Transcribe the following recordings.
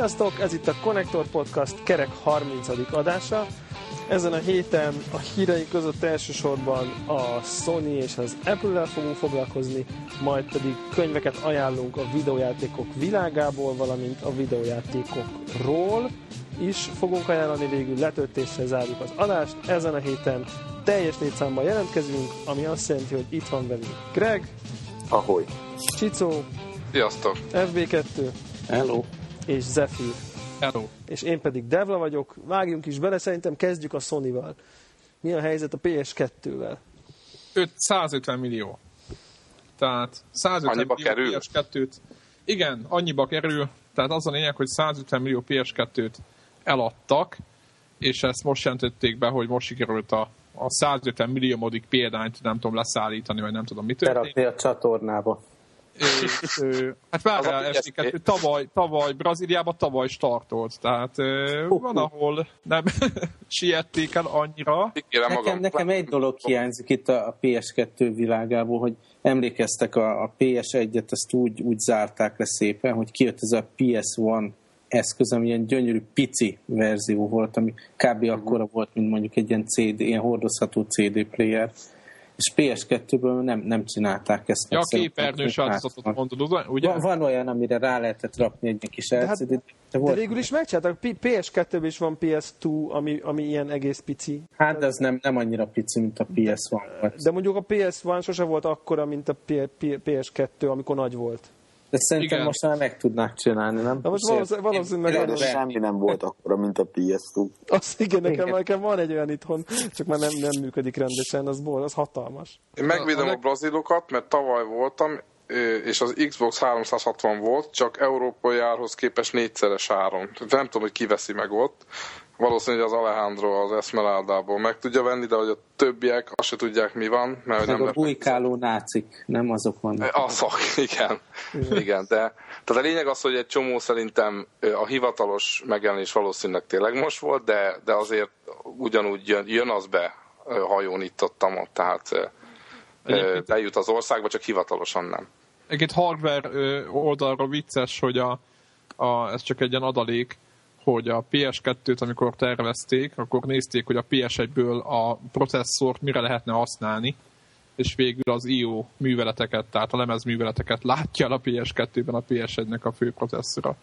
Sziasztok, ez itt a Connector Podcast kerek 30. adása. Ezen a héten a híreink között elsősorban a Sony és az Apple-rel fogunk foglalkozni, majd pedig könyveket ajánlunk a videójátékok világából, valamint a videójátékokról is fogunk ajánlani, végül letöltéssel zárjuk az adást. Ezen a héten teljes létszámban jelentkezünk, ami azt jelenti, hogy itt van velünk Greg, Ahoy. Csicó, Sziasztok! FB2 Hello. És Zephyr. Hello! És én pedig Devla vagyok. Vágjunk is bele, szerintem kezdjük a Sony-val. Mi a helyzet a PS2-vel? 5, 150 millió. Tehát 150 Annyiba millió kerül? PS2-t. Igen, annyiba kerül. Tehát az a lényeg, hogy 150 millió PS2-t eladtak, és ezt most jelentették be, hogy most sikerült a, a 150 milliómodik példányt nem tudom leszállítani, vagy nem tudom mit berakni a csatornába. És, hát várjál, PS2. esniket, tavaly, tavaly Brazíliában tavaly startolt, tehát ö, van, ahol nem siették el annyira. Nekem, magam. nekem egy dolog hiányzik itt a, a PS2 világából, hogy emlékeztek a, a PS1-et, ezt úgy, úgy zárták le szépen, hogy kijött ez a PS1 eszköz, ami ilyen gyönyörű pici verzió volt, ami kb. akkora volt, mint mondjuk egy ilyen CD, ilyen hordozható CD player. És PS2-ből nem, nem csinálták ezt. Ja, a képernyős változatot mondod, ugye? Van, van olyan, amire rá lehetett rakni egy kis De hát- de, De volt, végül is megcsináltak. P- PS2-ben is van PS2, ami, ami ilyen egész pici. hát de az nem, nem annyira pici, mint a PS1 volt. De mondjuk a PS1 sose volt akkora, mint a P- P- PS2, amikor nagy volt. De szerintem Igen. most már meg tudnák csinálni, nem? Na most valószínűleg, valószínűleg Én- én- semmi nem volt akkora, mint a PS2. az, igen, nekem, Igen. nekem van egy olyan itthon, csak már nem, nem működik rendesen, az, bol, az hatalmas. Én megvédem A- a a brazilokat, mert tavaly voltam, és az Xbox 360 volt, csak európai árhoz képest négyszeres áron. Nem tudom, hogy ki veszi meg ott. Valószínűleg az Alejandro az Esmeraldából meg tudja venni, de hogy a többiek azt se tudják, mi van, mert nem a bujkáló nácik, nem azok vannak. Azok, igen. igen, de tehát a lényeg az, hogy egy csomó szerintem a hivatalos megjelenés valószínűleg tényleg most volt, de, de azért ugyanúgy jön, jön az be hajón itt ott, ott tehát Egyébként- bejut az országba, csak hivatalosan nem. Egyébként hardware ö, oldalról vicces, hogy a, a, ez csak egy ilyen adalék, hogy a PS2-t, amikor tervezték, akkor nézték, hogy a PS1-ből a processzort mire lehetne használni, és végül az IO műveleteket, tehát a lemez műveleteket látja el a PS2-ben a PS1-nek a fő processzora.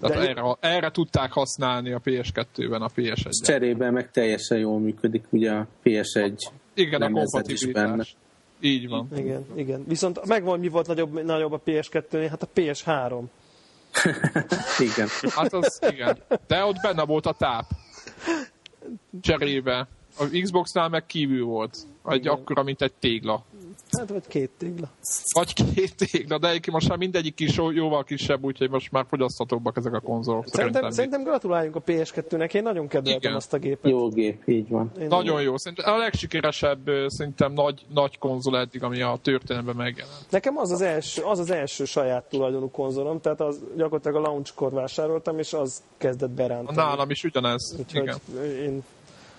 Tehát De- erre, erre tudták használni a PS2-ben a PS1-et. Cserébe meg teljesen jól működik ugye a PS1. Igen, a is benne. kompatibilitás. Így van. Igen, igen. Viszont megvan, mi volt nagyobb, nagyobb a PS2-nél? Hát a PS3. Igen. Hát az igen. De ott benne volt a táp. Cserébe. A Xboxnál meg kívül volt. Egy akkora, mint egy tégla. Hát vagy két tégla. Vagy két tégla, de egyébként most már mindegyik is jó- jóval kisebb, úgyhogy most már fogyaszthatóbbak ezek a konzolok. Szerintem, Szerintem, szerintem gratuláljunk a PS2-nek, én nagyon kedveltem Igen. azt a gépet. Jó gép, így van. Én Nagyon jó. Szerintem a legsikeresebb szerintem nagy, nagy konzol eddig, ami a történelemben megjelent. Nekem az az első, az az első saját tulajdonú konzolom, tehát az gyakorlatilag a launchkor vásároltam, és az kezdett berántani. Nálam is ugyanez. Úgyhogy Igen. én...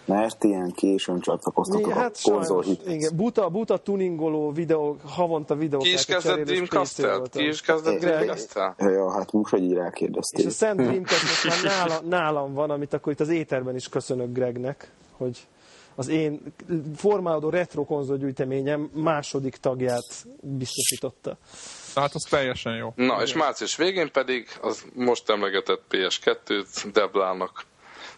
Mert ilyen későn csatlakoztatok Mi, a hát sajnos, konzolhithez. igen, buta, buta tuningoló videó, havonta videókat. Ki is kezdett Dreamcast-tel? Ki is kezdett Greg. Dreamcast-tel? Ja, hát most, hogy így És rákérdeztél. a Szent Dreamcast most már nála, nálam van, amit akkor itt az éterben is köszönök Gregnek, hogy az én formálódó retro konzolgyűjteményem második tagját biztosította. Hát az teljesen jó. Na, és március végén pedig az most emlegetett PS2-t Deblának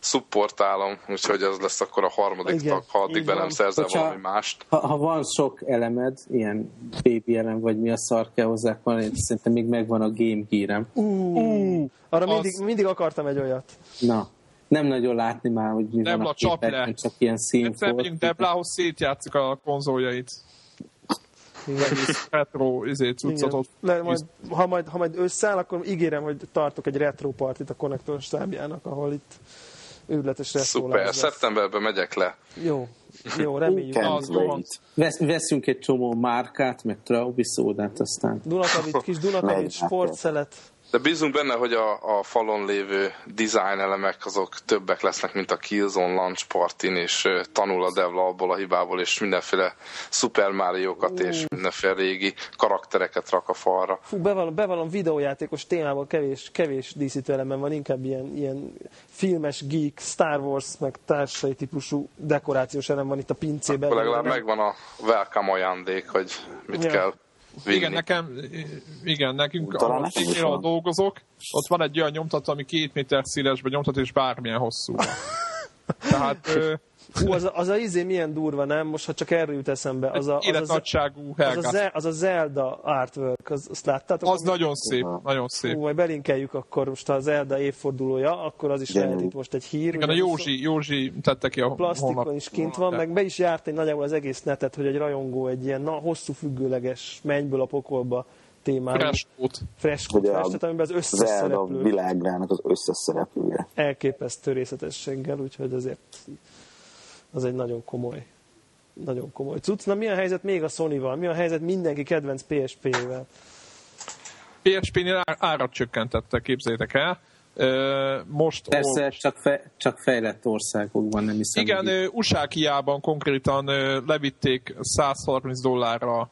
szupportálom, úgyhogy ez lesz akkor a harmadik Igen, tag, ha addig be nem szerzel Hogyha- valami mást. Ha, ha van sok elemed, ilyen baby elem, vagy mi a szar kell hozzá, van, én szerintem még megvan a Game Gear-em. Uh, arra az- mindig, mindig akartam egy olyat. Na, nem nagyon látni már, hogy mi Debla, van a képernyőn, le. csak ilyen Egyszer megyünk színfolt. Deblához, szétjátszik a konzoljait. Egész retro izé, cuccatot. Le, majd, ha, majd, ha majd összeáll, akkor ígérem, hogy tartok egy retro partit a konnektor stábjának, ahol itt őrületes Szuper, lesz. szeptemberben megyek le. Jó, jó, reméljük. Az. Vesz, veszünk egy csomó márkát, meg Traubi szódát, aztán Dunakavit, kis Dunakavit, Megy, sportszelet. De bízunk benne, hogy a, a falon lévő design elemek azok többek lesznek, mint a Killzone Launch Party-n, és ö, tanul a devla abból a hibából, és mindenféle Super Mario-kat és mindenféle régi karaktereket rak a falra. Fú, bevallom, bevallom videójátékos témában kevés, kevés díszítő elemem van, inkább ilyen, ilyen filmes, geek, Star Wars, meg társai típusú dekorációs elem van itt a pincében. Akkor legalább megvan a welcome ajándék, hogy mit Ja. kell vinni. Igen, nekem, igen, nekünk, ahol van. dolgozok, ott van egy olyan nyomtató, ami két méter szélesbe nyomtat, és bármilyen hosszú. Tehát Hú, az a, az a izé milyen durva, nem? Most, ha csak erről jut eszembe. Az a, az a, az a, az a Zelda artwork, az, azt láttátok? Az nagyon szép, nagyon szép. Hú, majd belinkeljük akkor most a Zelda évfordulója, akkor az is Gyönyörű. lehet itt most egy hír. Igen, a Józsi, Józsi tette ki a plastikon honlap- is kint van, de- meg be is járt egy nagyjából az egész netet, hogy egy rajongó egy ilyen na, hosszú függőleges mennyből a pokolba témájú Freskót. freskót festett, amiben az összes Zelda szereplő világrának az összes szereplője. elképesztő részletességgel, úgyhogy azért az egy nagyon komoly nagyon komoly cucc. Na mi a helyzet még a Sony-val? Mi a helyzet mindenki kedvenc PSP-vel? PSP-nél árat csökkentettek, képzeljétek el. Most Persze, csak, fe, csak fejlett országokban nem hiszem. Igen, USA-Kiában konkrétan levitték 130 dollárra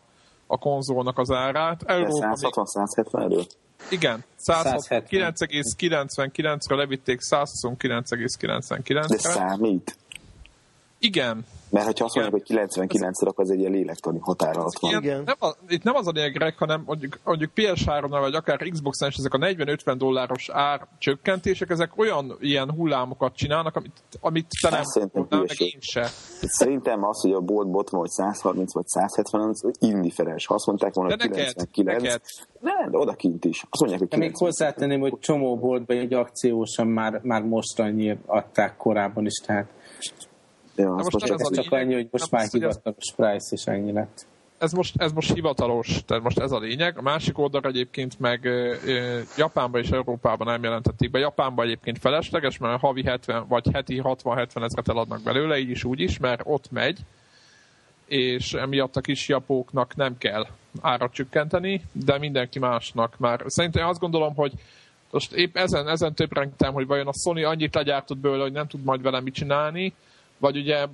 a konzolnak az árát. De Európa még, 160-170 erről? igen, 170. 169,99-re levitték De 129,99-re. számít. Igen, Mert ha azt mondják, hogy 99 rak az egy ilyen lélektani határ alatt van. Igen, Igen. Nem a, itt nem az a lényeg, hanem mondjuk, mondjuk PS3-nál, vagy akár Xbox-on is ezek a 40-50 dolláros ár csökkentések, ezek olyan ilyen hullámokat csinálnak, amit, amit te nem Azt szerintem tudnál, meg én se. Szerintem az, hogy a boltban ott van, hogy 130 vagy 170, az indiferens. Ha azt mondták volna, De hogy neked, 99, neked. de, de oda kint is. Azt mondják, hogy De még 99. hozzátenném, hogy csomó boltban egy akciósan már, már most annyiért adták korábban is, tehát Ja, most most ez a ez csak lényeg, annyi, hogy most már hivatalos price is ennyi lett. ez most, ez most hivatalos, tehát most ez a lényeg. A másik oldal egyébként meg ö, ö, Japánban és Európában nem jelentették be. Japánban egyébként felesleges, mert havi 70 vagy heti 60-70 ezeret eladnak belőle, így is úgy is, mert ott megy, és emiatt a kis japóknak nem kell árat csökkenteni, de mindenki másnak már. Szerintem azt gondolom, hogy most épp ezen, ezen töprengtem, hogy vajon a Sony annyit legyártott belőle, hogy nem tud majd vele mit csinálni, vagy ugye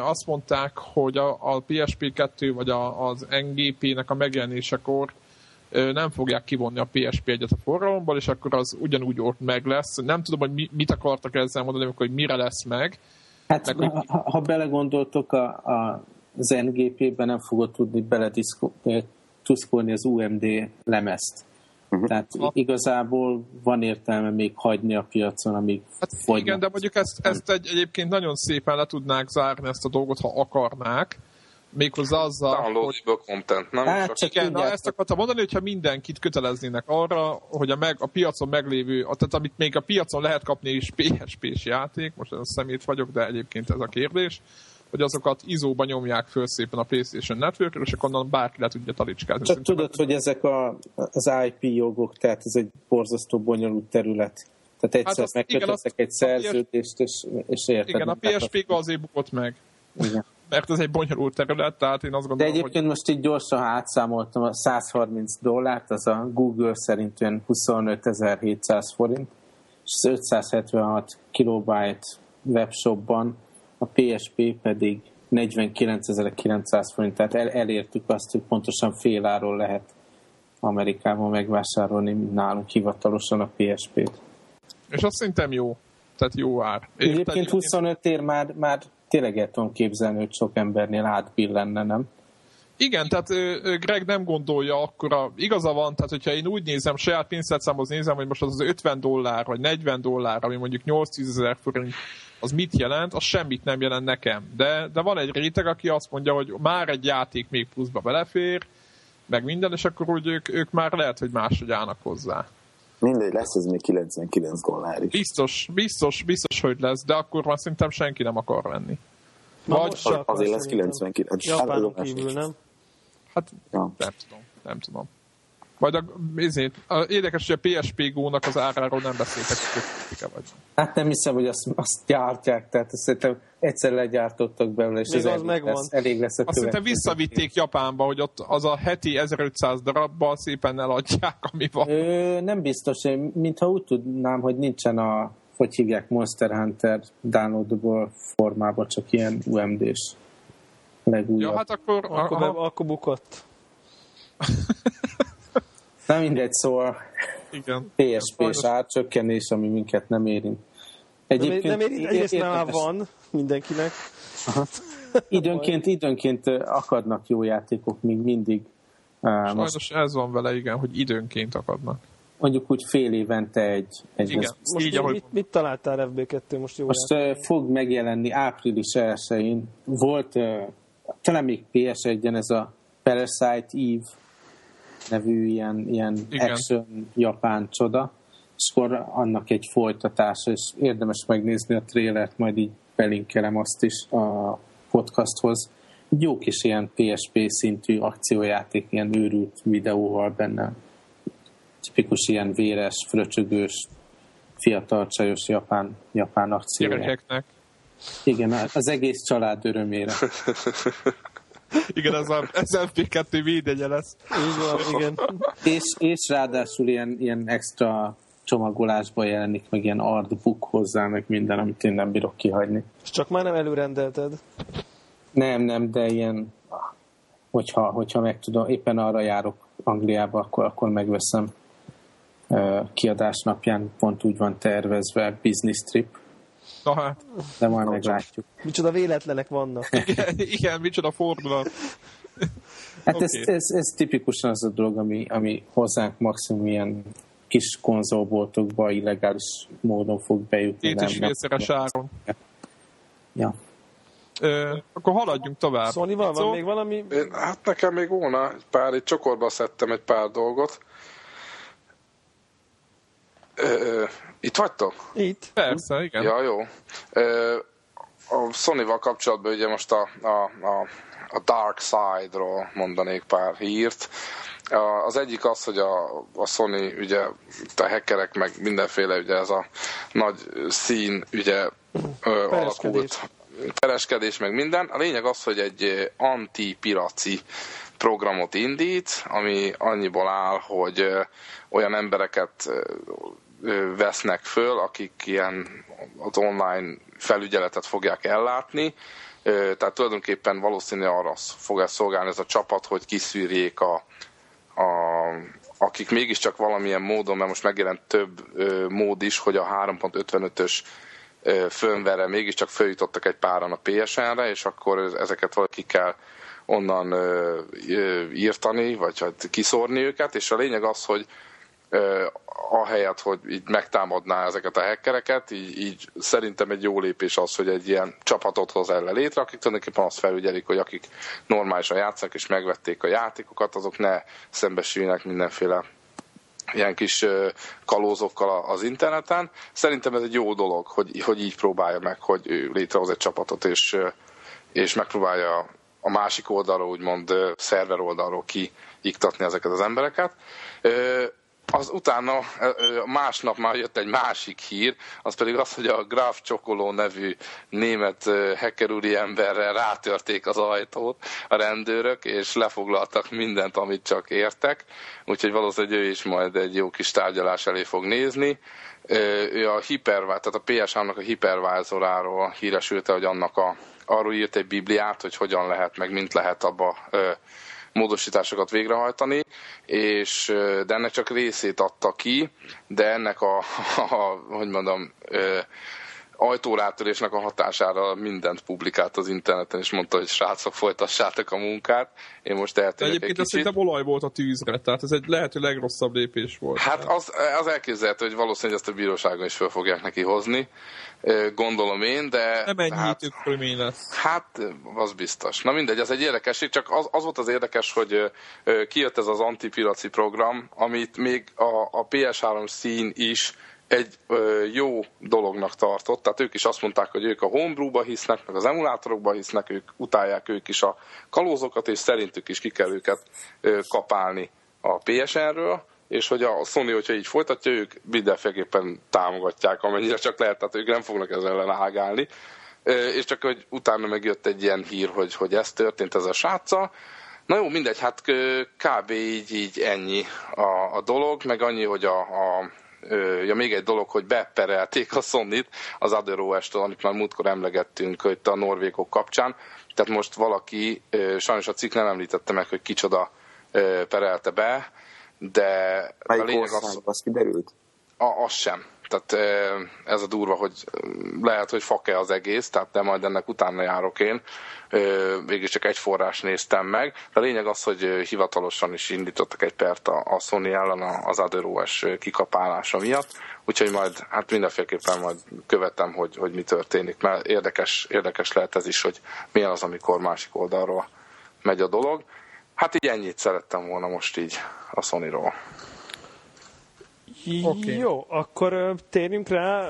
azt mondták, hogy a, a PSP2 vagy a, az NGP-nek a megjelenésekor nem fogják kivonni a PSP-1-et a forgalomból, és akkor az ugyanúgy ott meg lesz. Nem tudom, hogy mi, mit akartak ezzel mondani, hogy mire lesz meg. Hát Meg, hogy- ha, ha belegondoltok, a, a, az NGP-ben nem fogod tudni belediszkolni az UMD lemezt. Mhm. Tehát igazából van értelme még hagyni a piacon, amíg Hát fogynak. igen, de mondjuk ezt, ezt egy, egyébként nagyon szépen le tudnák zárni ezt a dolgot, ha akarnák. Méghozzá azzal, hogy Downloadable content, nem? Hát Csak csak Igen, na ezt akartam mondani, hogyha mindenkit köteleznének arra, hogy a, meg, a piacon meglévő, tehát amit még a piacon lehet kapni is PSP-s játék, most ez a szemét vagyok, de egyébként ez a kérdés, hogy azokat izóba nyomják föl szépen a PlayStation network és akkor onnan bárki le tudja talicskázni. Csak Szerintem tudod, hogy ezek a, az IP jogok, tehát ez egy borzasztó bonyolult terület. Tehát egyszer Hát azt- hát megkötöttek egy szerződést, és, és érted. Igen, a PSP azért bukott meg, igen. mert ez egy bonyolult terület, tehát én azt De gondolom, egyébként most így gyorsan átszámoltam a 130 dollárt, az a Google szerint olyan 25.700 forint, és az 576 kilobyte webshopban, a PSP pedig 49.900 forint, tehát el, elértük azt, hogy pontosan fél áron lehet Amerikában megvásárolni nálunk hivatalosan a PSP-t. és azt szerintem jó. Tehát jó ár. Érted? Egyébként 25 ér már, már tényleg el tudom képzelni, hogy sok embernél átbillenne, nem? Igen, tehát Greg nem gondolja akkora, igaza van, tehát hogyha én úgy nézem, saját pénztárcámhoz nézem, hogy most az az 50 dollár, vagy 40 dollár, ami mondjuk 8-10 ezer forint, az mit jelent, az semmit nem jelent nekem. De, de van egy réteg, aki azt mondja, hogy már egy játék még pluszba belefér, meg minden, és akkor úgy ők, ők már lehet, hogy máshogy állnak hozzá. Mindegy, lesz ez még 99 dollár is. Biztos, biztos, biztos, hogy lesz, de akkor már szerintem senki nem akar venni. Ma Vagy- most azért lesz szerintem. 99. Hát, Japánon kívül, nem? Hát Ja. nem tudom, nem tudom. Majd a, ezért, a, érdekes, hogy a PSP Go-nak az áráról nem beszéltek, hogy vagy. Hát nem hiszem, hogy azt, azt gyártják, tehát szerintem egyszer legyártottak belőle, és Még ez az elég megvan. lesz, elég lesz a Azt szerintem visszavitték Japánba, hogy ott az a heti 1500 darabban szépen eladják, ami van. Ö, nem biztos, én mintha úgy tudnám, hogy nincsen a, hogy hívják, Monster Hunter downloadable formában, csak ilyen UMD-s legújabb. Ja, hát akkor... Akkor, be, aha, akkor bukott. Nem mindegy, szóval igen. PSP-s Sajnos- árcsökkenés, ami minket nem érint. Nem, ér- nem ér, egyrészt már van mindenkinek. Időnként, időnként akadnak jó játékok még mindig. Uh, most Sajnos ez van vele, igen, hogy időnként akadnak. mondjuk úgy fél évente egy. egy Igen, Most így, mi, ahogy mit, mit találtál FB2 most jó Most uh, fog megjelenni április 1-én. Volt uh, talán még PS1-en ez a Parasite Eve nevű ilyen, ilyen Igen. action japán csoda, és akkor annak egy folytatása, és érdemes megnézni a trélert, majd így belinkelem azt is a podcasthoz. Jó kis ilyen PSP szintű akciójáték, ilyen őrült videóval benne. Tipikus ilyen véres, fröcsögős, fiatal csajos japán, japán akciójáték. gyerekeknek. Igen, az egész család örömére. Igen, ez, a, ez FP2 védegye lesz. Így van, igen. és, és ráadásul ilyen, ilyen extra csomagolásba jelenik, meg ilyen artbook hozzá, meg minden, amit én nem bírok kihagyni. És csak már nem előrendelted. Nem, nem, de ilyen, hogyha, hogyha meg tudom, éppen arra járok Angliába, akkor, akkor megveszem kiadás napján, pont úgy van tervezve, business trip, Na hát, de majd meglátjuk. Micsoda véletlenek vannak. igen, igen micsoda fordulat. Hát Oké. ez, ez, ez tipikusan az a dolog, ami, ami hozzánk maximum ilyen kis konzolboltokba illegális módon fog bejutni. Két és félszeres áron. Ja. Ö, akkor haladjunk tovább. Szóval van Szó- még valami? Én, hát nekem még volna egy pár, egy csokorba szedtem egy pár dolgot. Ö, itt vagytok? Itt. Persze, igen. Ja, jó. A Sony-val kapcsolatban ugye most a, a, a, a Dark Side-ról mondanék pár hírt. Az egyik az, hogy a, a Sony, ugye a hackerek, meg mindenféle, ugye ez a nagy szín, ugye ö, alakult pereskedés, meg minden. A lényeg az, hogy egy anti-piraci programot indít, ami annyiból áll, hogy olyan embereket vesznek föl, akik ilyen az online felügyeletet fogják ellátni. Tehát tulajdonképpen valószínűleg arra fog ez szolgálni ez a csapat, hogy kiszűrjék a, a, akik mégiscsak valamilyen módon, mert most megjelent több mód is, hogy a 3.55-ös ö, firmware mégiscsak följutottak egy páran a PSN-re, és akkor ezeket valaki kell onnan írtani, vagy hát kiszórni őket, és a lényeg az, hogy ahelyett, hogy így megtámadná ezeket a hackereket, így, így szerintem egy jó lépés az, hogy egy ilyen csapatot hoz el létre, akik tulajdonképpen azt felügyelik, hogy akik normálisan játszanak és megvették a játékokat, azok ne szembesüljenek mindenféle ilyen kis kalózokkal az interneten. Szerintem ez egy jó dolog, hogy, hogy így próbálja meg, hogy ő létrehoz egy csapatot, és, és megpróbálja a másik oldalról, úgymond szerver oldalról kiiktatni ezeket az embereket. Az utána másnap már jött egy másik hír, az pedig az, hogy a Graf Csokoló nevű német hacker emberre rátörték az ajtót a rendőrök, és lefoglaltak mindent, amit csak értek. Úgyhogy valószínűleg ő is majd egy jó kis tárgyalás elé fog nézni. Ő a hipervá, tehát a PSA-nak a hipervázoráról híresült, hogy annak a, arról írt egy bibliát, hogy hogyan lehet, meg mint lehet abba módosításokat végrehajtani, és de ennek csak részét adta ki, de ennek a, a hogy mondom, ajtórátörésnek a hatására mindent publikált az interneten, és mondta, hogy srácok, folytassátok a munkát. Én most egy egyébként ez kicsit. olaj volt a tűzre, tehát ez egy lehető legrosszabb lépés volt. Hát az, az elképzelhető, hogy valószínűleg ezt a bíróságon is fel fogják neki hozni, gondolom én, de... nem ennyi hát, körülmény lesz. Hát, az biztos. Na mindegy, ez egy érdekesség, csak az, az volt az érdekes, hogy kijött ez az antipiraci program, amit még a, a PS3 szín is egy ö, jó dolognak tartott, tehát ők is azt mondták, hogy ők a homebrew-ba hisznek, meg az emulátorokba hisznek, ők utálják ők is a kalózokat, és szerintük is ki kell őket ö, kapálni a PSN-ről, és hogy a Sony, hogyha így folytatja, ők mindenféleképpen támogatják, amennyire csak lehet, tehát ők nem fognak ezzel ellen ágálni. És csak hogy utána megjött egy ilyen hír, hogy, hogy ez történt ez a sráccal, Na jó, mindegy, hát kb. így, így ennyi a, a dolog, meg annyi, hogy a, a ja, még egy dolog, hogy beperelték a Sony-t az OS-től, amit már múltkor emlegettünk itt a norvégok kapcsán. Tehát most valaki, sajnos a cikk nem említette meg, hogy kicsoda perelte be, de Melyik a lényeg az, az kiderült? A, az sem. Tehát ez a durva, hogy lehet, hogy fake az egész, tehát de majd ennek utána járok én. Végül csak egy forrás néztem meg. De a lényeg az, hogy hivatalosan is indítottak egy pert a Sony ellen az OS kikapálása miatt. Úgyhogy majd, hát mindenféleképpen majd követem, hogy, hogy mi történik, mert érdekes, érdekes lehet ez is, hogy milyen az, amikor másik oldalról megy a dolog. Hát így ennyit szerettem volna most így a Sony-ról. Okay. Jó, akkor térjünk rá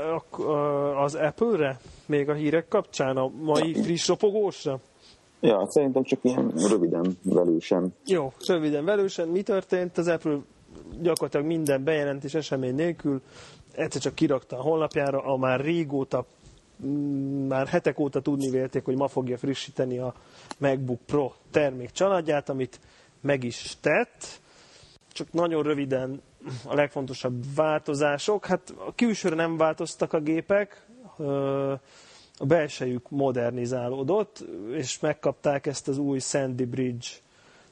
az Apple-re, még a hírek kapcsán, a mai friss ropogósra. Ja, szerintem csak ilyen röviden, velősen. Jó, röviden, velősen. Mi történt? Az Apple gyakorlatilag minden bejelentés esemény nélkül egyszer csak kirakta a honlapjára, a már régóta, mm, már hetek óta tudni vélték, hogy ma fogja frissíteni a MacBook Pro termék családját, amit meg is tett. Csak nagyon röviden a legfontosabb változások. Hát a külsőre nem változtak a gépek, a belsejük modernizálódott, és megkapták ezt az új Sandy Bridge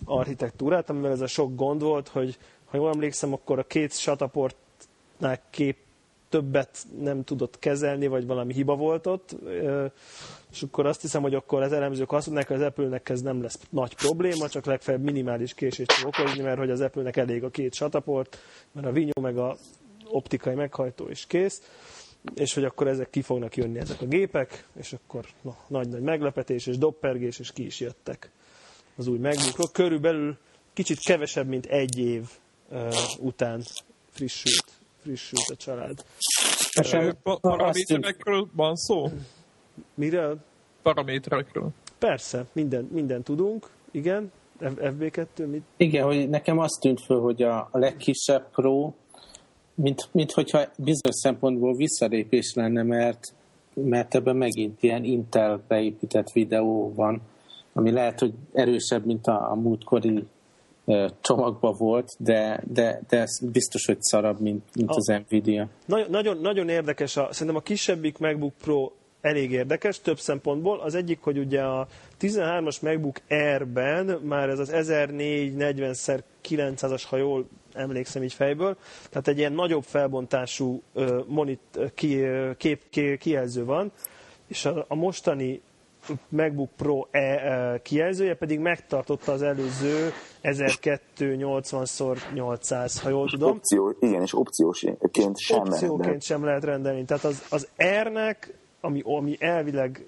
architektúrát, amivel ez a sok gond volt, hogy ha jól emlékszem, akkor a két sataportnál kép többet nem tudott kezelni, vagy valami hiba volt ott, és akkor azt hiszem, hogy akkor az elemzők azt mondják, hogy az Apple-nek ez nem lesz nagy probléma, csak legfeljebb minimális késést fog okozni, mert hogy az Apple-nek elég a két sataport, mert a vinyó meg a optikai meghajtó is kész, és hogy akkor ezek ki fognak jönni ezek a gépek, és akkor nagy-nagy meglepetés és doppergés, és ki is jöttek az új megbukról. Körülbelül kicsit kevesebb, mint egy év uh, után frissült, frissült a család. Paraméterekről van szó? Miről? Paraméterekről. Persze, minden, minden tudunk, igen. FB2, mit? Igen, hogy nekem azt tűnt föl, hogy a, a legkisebb Pro, mint, mint hogyha bizonyos szempontból visszalépés lenne, mert, mert ebben megint ilyen Intel beépített videó van, ami lehet, hogy erősebb, mint a, a múltkori csomagba volt, de, de, de ez biztos, hogy szarabb, mint, mint a, az Nvidia. Nagyon, nagyon, nagyon érdekes, a, szerintem a kisebbik MacBook Pro elég érdekes, több szempontból. Az egyik, hogy ugye a 13-as MacBook Air-ben már ez az 1440x900-as, ha jól emlékszem így fejből, tehát egy ilyen nagyobb felbontású monit, ki, kép, ki, kijelző van, és a, a mostani MacBook Pro e, kijelzője pedig megtartotta az előző 1280x800, ha jól tudom. Opció, igen, és opciósként sem Opcióként lehet. sem lehet rendelni. Tehát az, az R-nek ami, ami elvileg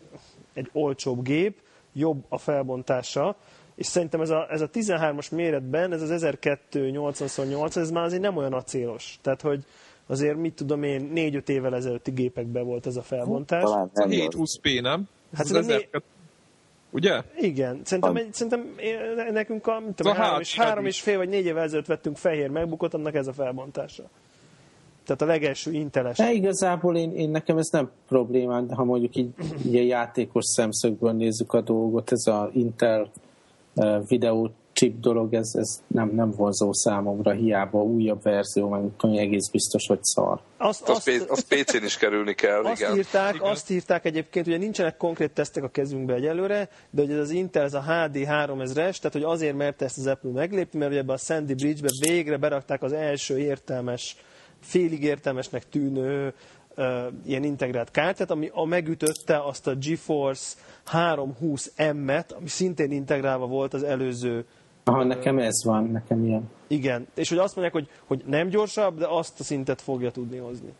egy olcsóbb gép, jobb a felbontása, és szerintem ez a, ez a 13-as méretben, ez az 1280x8, ez már azért nem olyan acélos. Tehát, hogy azért mit tudom én, 4-5 évvel ezelőtti gépekben volt ez a felbontás. Talán nem 720p, nem? Hát ez né... Ugye? Igen. Szerintem, egy, szerintem nekünk a, mit tudom, a három, és, három és fél vagy négy évvel ezelőtt vettünk fehér megbukott, annak ez a felbontása. Tehát a legelső inteles. De igazából én, én nekem ez nem problémám, de ha mondjuk így, így a játékos szemszögből nézzük a dolgot, ez a Intel uh, videó chip dolog, ez, ez nem, nem vonzó számomra, hiába újabb verzió, meg tudom, egész biztos, hogy szar. Azt, azt, az, az PC-n is kerülni kell, azt igen. Írták, igen. Azt írták egyébként, ugye nincsenek konkrét tesztek a kezünkbe egyelőre, de hogy ez az Intel, ez a HD 3000-es, tehát hogy azért mert ezt az Apple meglépni, mert ugye ebbe a Sandy Bridge-be végre berakták az első értelmes félig értelmesnek tűnő uh, ilyen integrált kártyát, ami a megütötte azt a GeForce 320M-et, ami szintén integrálva volt az előző Aha, nekem ez van, nekem ilyen. Igen, és hogy azt mondják, hogy, hogy nem gyorsabb, de azt a szintet fogja tudni hozni.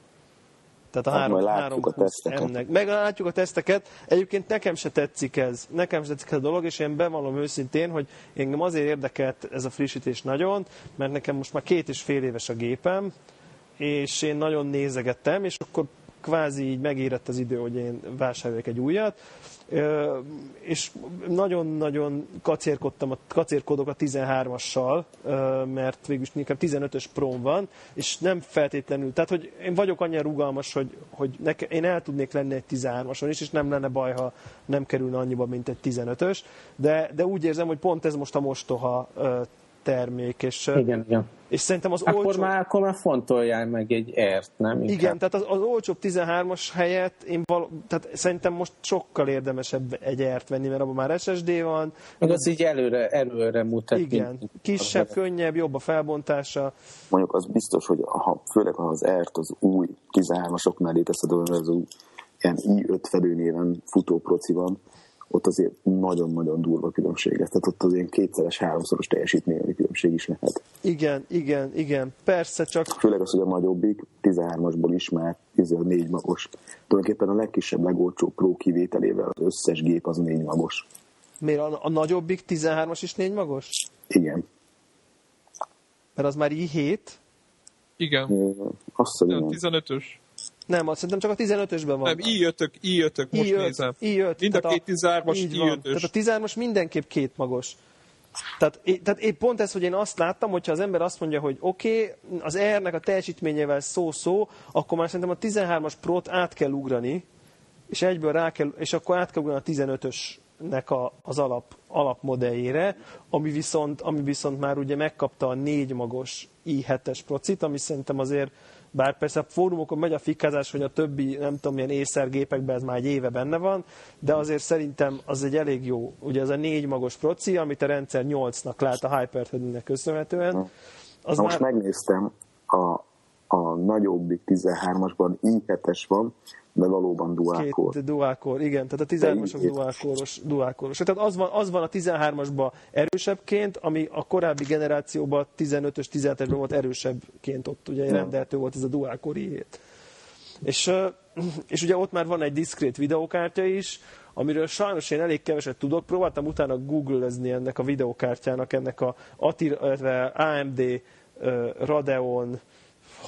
Tehát a hát három, három a teszteket. Meg látjuk a teszteket. Egyébként nekem se tetszik ez. Nekem se tetszik ez a dolog, és én bevallom őszintén, hogy engem azért érdekelt ez a frissítés nagyon, mert nekem most már két és fél éves a gépem, és én nagyon nézegettem, és akkor kvázi így megérett az idő, hogy én vásároljak egy újat, és nagyon-nagyon kacérkodtam, a, kacérkodok a 13-assal, ö, mert végülis nekem 15-ös prom van, és nem feltétlenül, tehát hogy én vagyok annyira rugalmas, hogy, hogy neke, én el tudnék lenni egy 13-ason is, és nem lenne baj, ha nem kerülne annyiba, mint egy 15-ös, de, de úgy érzem, hogy pont ez most a mostoha termék, és, Igen, igen. és szerintem az Akkor olcsó... már, akkor már fontoljál meg egy ert, nem? Inkább. Igen, tehát az, az olcsóbb 13-as helyett én val, tehát szerintem most sokkal érdemesebb egy ert venni, mert abban már SSD van. Meg az így előre, előre mutat. Igen, mint- kisebb, könnyebb, jobb a felbontása. Mondjuk az biztos, hogy ha, főleg ha az ERT az új 13-asok mellé teszed, az új, ilyen i5 fedőnéven futó proci van, ott azért nagyon-nagyon durva különbséget. Tehát ott az ilyen kétszeres, háromszoros teljesítményi különbség is lehet. Igen, igen, igen. Persze, csak Főleg az, hogy a nagyobbik 13-asból is már 14 magos. Tulajdonképpen a legkisebb, legolcsóbb Pro kivételével az összes gép az 4 magos. miért a, a nagyobbik 13-as is négy magos? Igen. Mert az már i7. Igen. Azt hiszem, Nem, igen. 15-ös. Nem, azt szerintem csak a 15-ösben van. Nem, i5-ök, i5-ök, most I5, nézem. I5, Mind a két 13-as így van. i5-ös. Tehát a 13-as mindenképp két magos. Tehát, tehát épp pont ez, hogy én azt láttam, hogyha az ember azt mondja, hogy oké, okay, az R-nek a teljesítményével szó-szó, akkor már szerintem a 13-as Pro-t át kell ugrani, és egyből rá kell, és akkor át kell ugrani a 15-ösnek a, az alap, alapmodelljére, ami viszont, ami viszont már ugye megkapta a négy magos i7-es procit, ami szerintem azért bár persze a fórumokon megy a fikázás, hogy a többi, nem tudom, milyen észergépekben ez már egy éve benne van, de azért szerintem az egy elég jó. Ugye ez a négy magos proci, amit a rendszer 8-nak lát a Hyper-threadingnek köszönhetően. Az Na most már, megnéztem, a, a nagyobbik 13-asban i7-es van, de valóban dual-core. Két dual-core, igen, tehát a 13-asok így. dual-core-os, dual-core-os. Tehát az van, az van a 13-asban erősebbként, ami a korábbi generációban 15-ös, 17-esben volt erősebbként, ott ugye rendelhető volt ez a dual-core i7. És, és ugye ott már van egy diszkrét videokártya is, amiről sajnos én elég keveset tudok. Próbáltam utána googlezni ennek a videokártyának, ennek a ATI, illetve AMD Radeon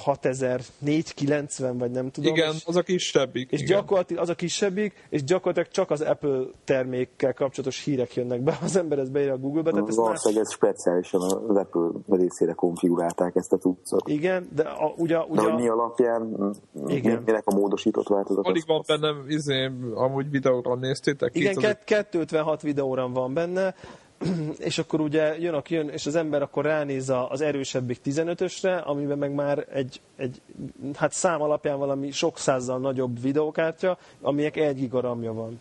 6490, vagy nem tudom. Igen, és- az a kisebbik. és igen. gyakorlatilag az a kisebbik, és gyakorlatilag csak az Apple termékkel kapcsolatos hírek jönnek be, az ember ezt beírja a Google-be, tehát ezt más... Ez speciálisan az Apple részére konfigurálták ezt a cuccot. Igen, de a, ugye, De ugye hogy mi alapján, Igen. Minek a módosított változat? Alig van bennem, izé, amúgy videóra néztétek? igen, 2000 kett- 256 videóram van benne, és akkor ugye jön, a, jön, és az ember akkor ránéz az erősebbik 15-ösre, amiben meg már egy, egy hát szám alapján valami sok százzal nagyobb videókártya, aminek 1 gigaramja van.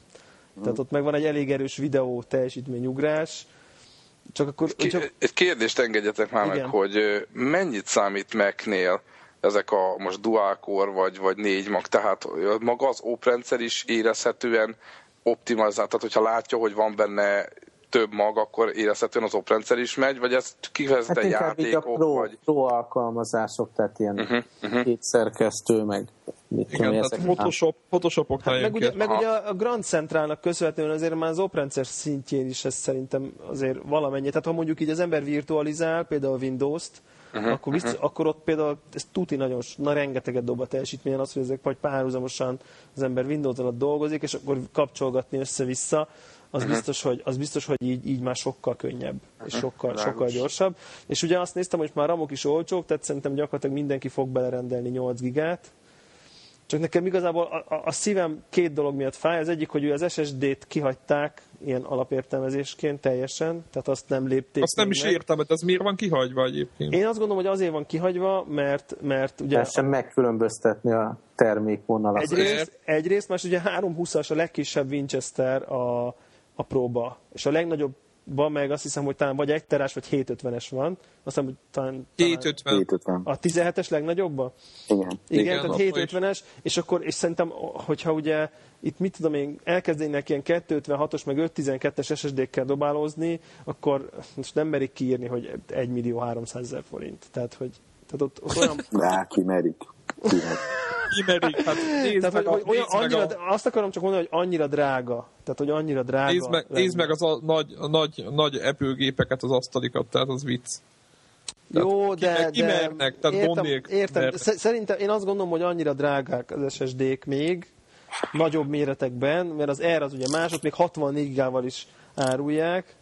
Tehát ott meg van egy elég erős videó teljesítményugrás, csak akkor... Ki- csak, Egy kérdést engedjetek már Igen. meg, hogy mennyit számít Mac-nél ezek a most dual-core vagy, vagy négy mag, tehát maga az oprendszer is érezhetően optimalizált, tehát hogyha látja, hogy van benne több mag, akkor érezhetően az oprendszer is megy, vagy ez Hát kifejezetten inkább így a játékok, pro, vagy... pro alkalmazások, tehát ilyen Uh-huh, uh-huh. két szerkesztő, meg mit tudom, Igen, én, tehát Photoshop, Photoshopoknál Hát meg ugye, meg ugye a Grand Centralnak köszönhetően azért már az oprendszer szintjén is ez szerintem azért valamennyi. Tehát ha mondjuk így az ember virtualizál, például Windows-t, uh-huh, akkor, visz, uh-huh. akkor ott például ez tuti nagyon, na rengeteget dob a teljesítményen az, hogy ezek vagy párhuzamosan az ember Windows alatt dolgozik, és akkor kapcsolgatni össze-vissza, az, uh-huh. biztos, hogy, az biztos, hogy így, így már sokkal könnyebb, és sokkal, világos. sokkal gyorsabb. És ugye azt néztem, hogy már ramok is olcsók, tehát szerintem gyakorlatilag mindenki fog belerendelni 8 gigát, csak nekem igazából a, a, a szívem két dolog miatt fáj. Az egyik, hogy ő az SSD-t kihagyták ilyen alapértelmezésként teljesen, tehát azt nem lépték Azt nem még is meg. értem, hogy ez miért van kihagyva egyébként. Én azt gondolom, hogy azért van kihagyva, mert, mert ugye lehessen megkülönböztetni a termékvonalat. egyrészt, egyrészt, más ugye 320-as a legkisebb Winchester a, a próba, és a legnagyobbban meg azt hiszem, hogy talán vagy 1 terás, vagy 750-es van. Azt hiszem, hogy talán, talán 250. 750. a 17-es legnagyobban? Igen. Igen, Igen, tehát abban 750-es, és akkor, és szerintem, hogyha ugye itt mit tudom én, elkezdenének ilyen 256-os, meg 512-es SSD-kkel dobálózni, akkor most nem merik kiírni, hogy 1 millió 300 ezer forint. Tehát, hogy tehát ott, ott olyan, De kimerik. Kimerik, hát nézd tehát, meg, hogy, a, nézd, meg annyira, a, azt akarom csak mondani, hogy annyira drága. Tehát, hogy annyira drága. nézd, meg, lenne. nézd meg az a nagy, a nagy, nagy Apple gépeket, az asztalikat, tehát az vicc. Jó, de, ki- de kimernek, tehát értem, gond nélkül értem. Sze- Szerintem én azt gondolom, hogy annyira drágák az SSD-k még, nagyobb méretekben, mert az R az ugye mások, még 64 gigával is árulják.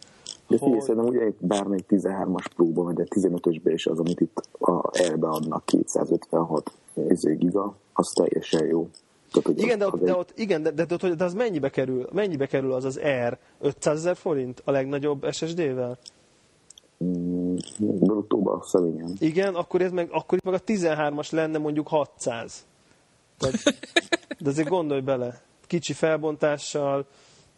De figyelj, hogy- szerintem ugye bármelyik 13-as próba, vagy a 15-ösbe is az, amit itt a R-be adnak 256 izé giga, az teljesen jó. Tehát, hogy Igen, de ott, egy- de ott, igen, de, de, de, de az mennyibe kerül? Mennyibe kerül az az R? 500 ezer forint a legnagyobb SSD-vel? Mm, bruttóban azt hiszem, igen. Akkor, ez meg, akkor itt meg a 13-as lenne mondjuk 600. Tehát, de azért gondolj bele. Kicsi felbontással.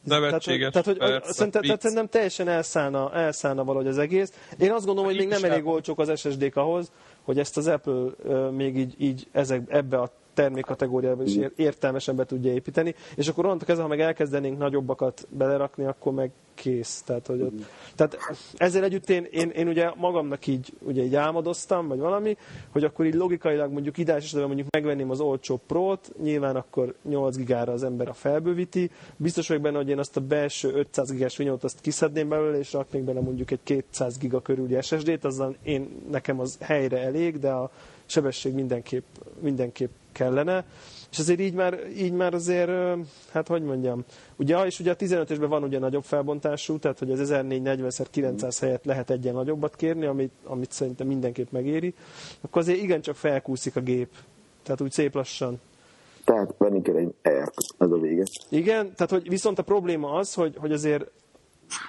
Nevetséges, Tehát, hogy, persze, szerintem, tehát szerintem teljesen elszállna, elszállna valahogy az egész. Én azt gondolom, hogy még nem elég el- olcsók az SSD-k ahhoz, hogy ezt az Apple még így, így ezek, ebbe a termékkategóriába is ér- értelmesen be tudja építeni, és akkor onnantól kezdve, ha meg elkezdenénk nagyobbakat belerakni, akkor meg kész. Tehát, hogy ott, tehát ezzel együtt én, én, én, ugye magamnak így, ugye így álmodoztam, vagy valami, hogy akkor így logikailag mondjuk ideális esetben mondjuk megvenném az olcsó Pro-t, nyilván akkor 8 gigára az ember a felbővíti. Biztos vagyok benne, hogy én azt a belső 500 gigás vinyót azt kiszedném belőle, és raknék bele mondjuk egy 200 giga körüli SSD-t, azzal én, nekem az helyre elég, de a sebesség mindenképp, mindenképp kellene. És azért így már, így már azért, hát hogy mondjam, ugye, és ugye a 15-ösben van ugye nagyobb felbontású, tehát hogy az 1440x900 helyett lehet egyen nagyobbat kérni, amit, amit szerintem mindenképp megéri, akkor azért igencsak felkúszik a gép. Tehát úgy szép lassan. Tehát venni kell egy R-t, ez a vége. Igen, tehát hogy viszont a probléma az, hogy, hogy azért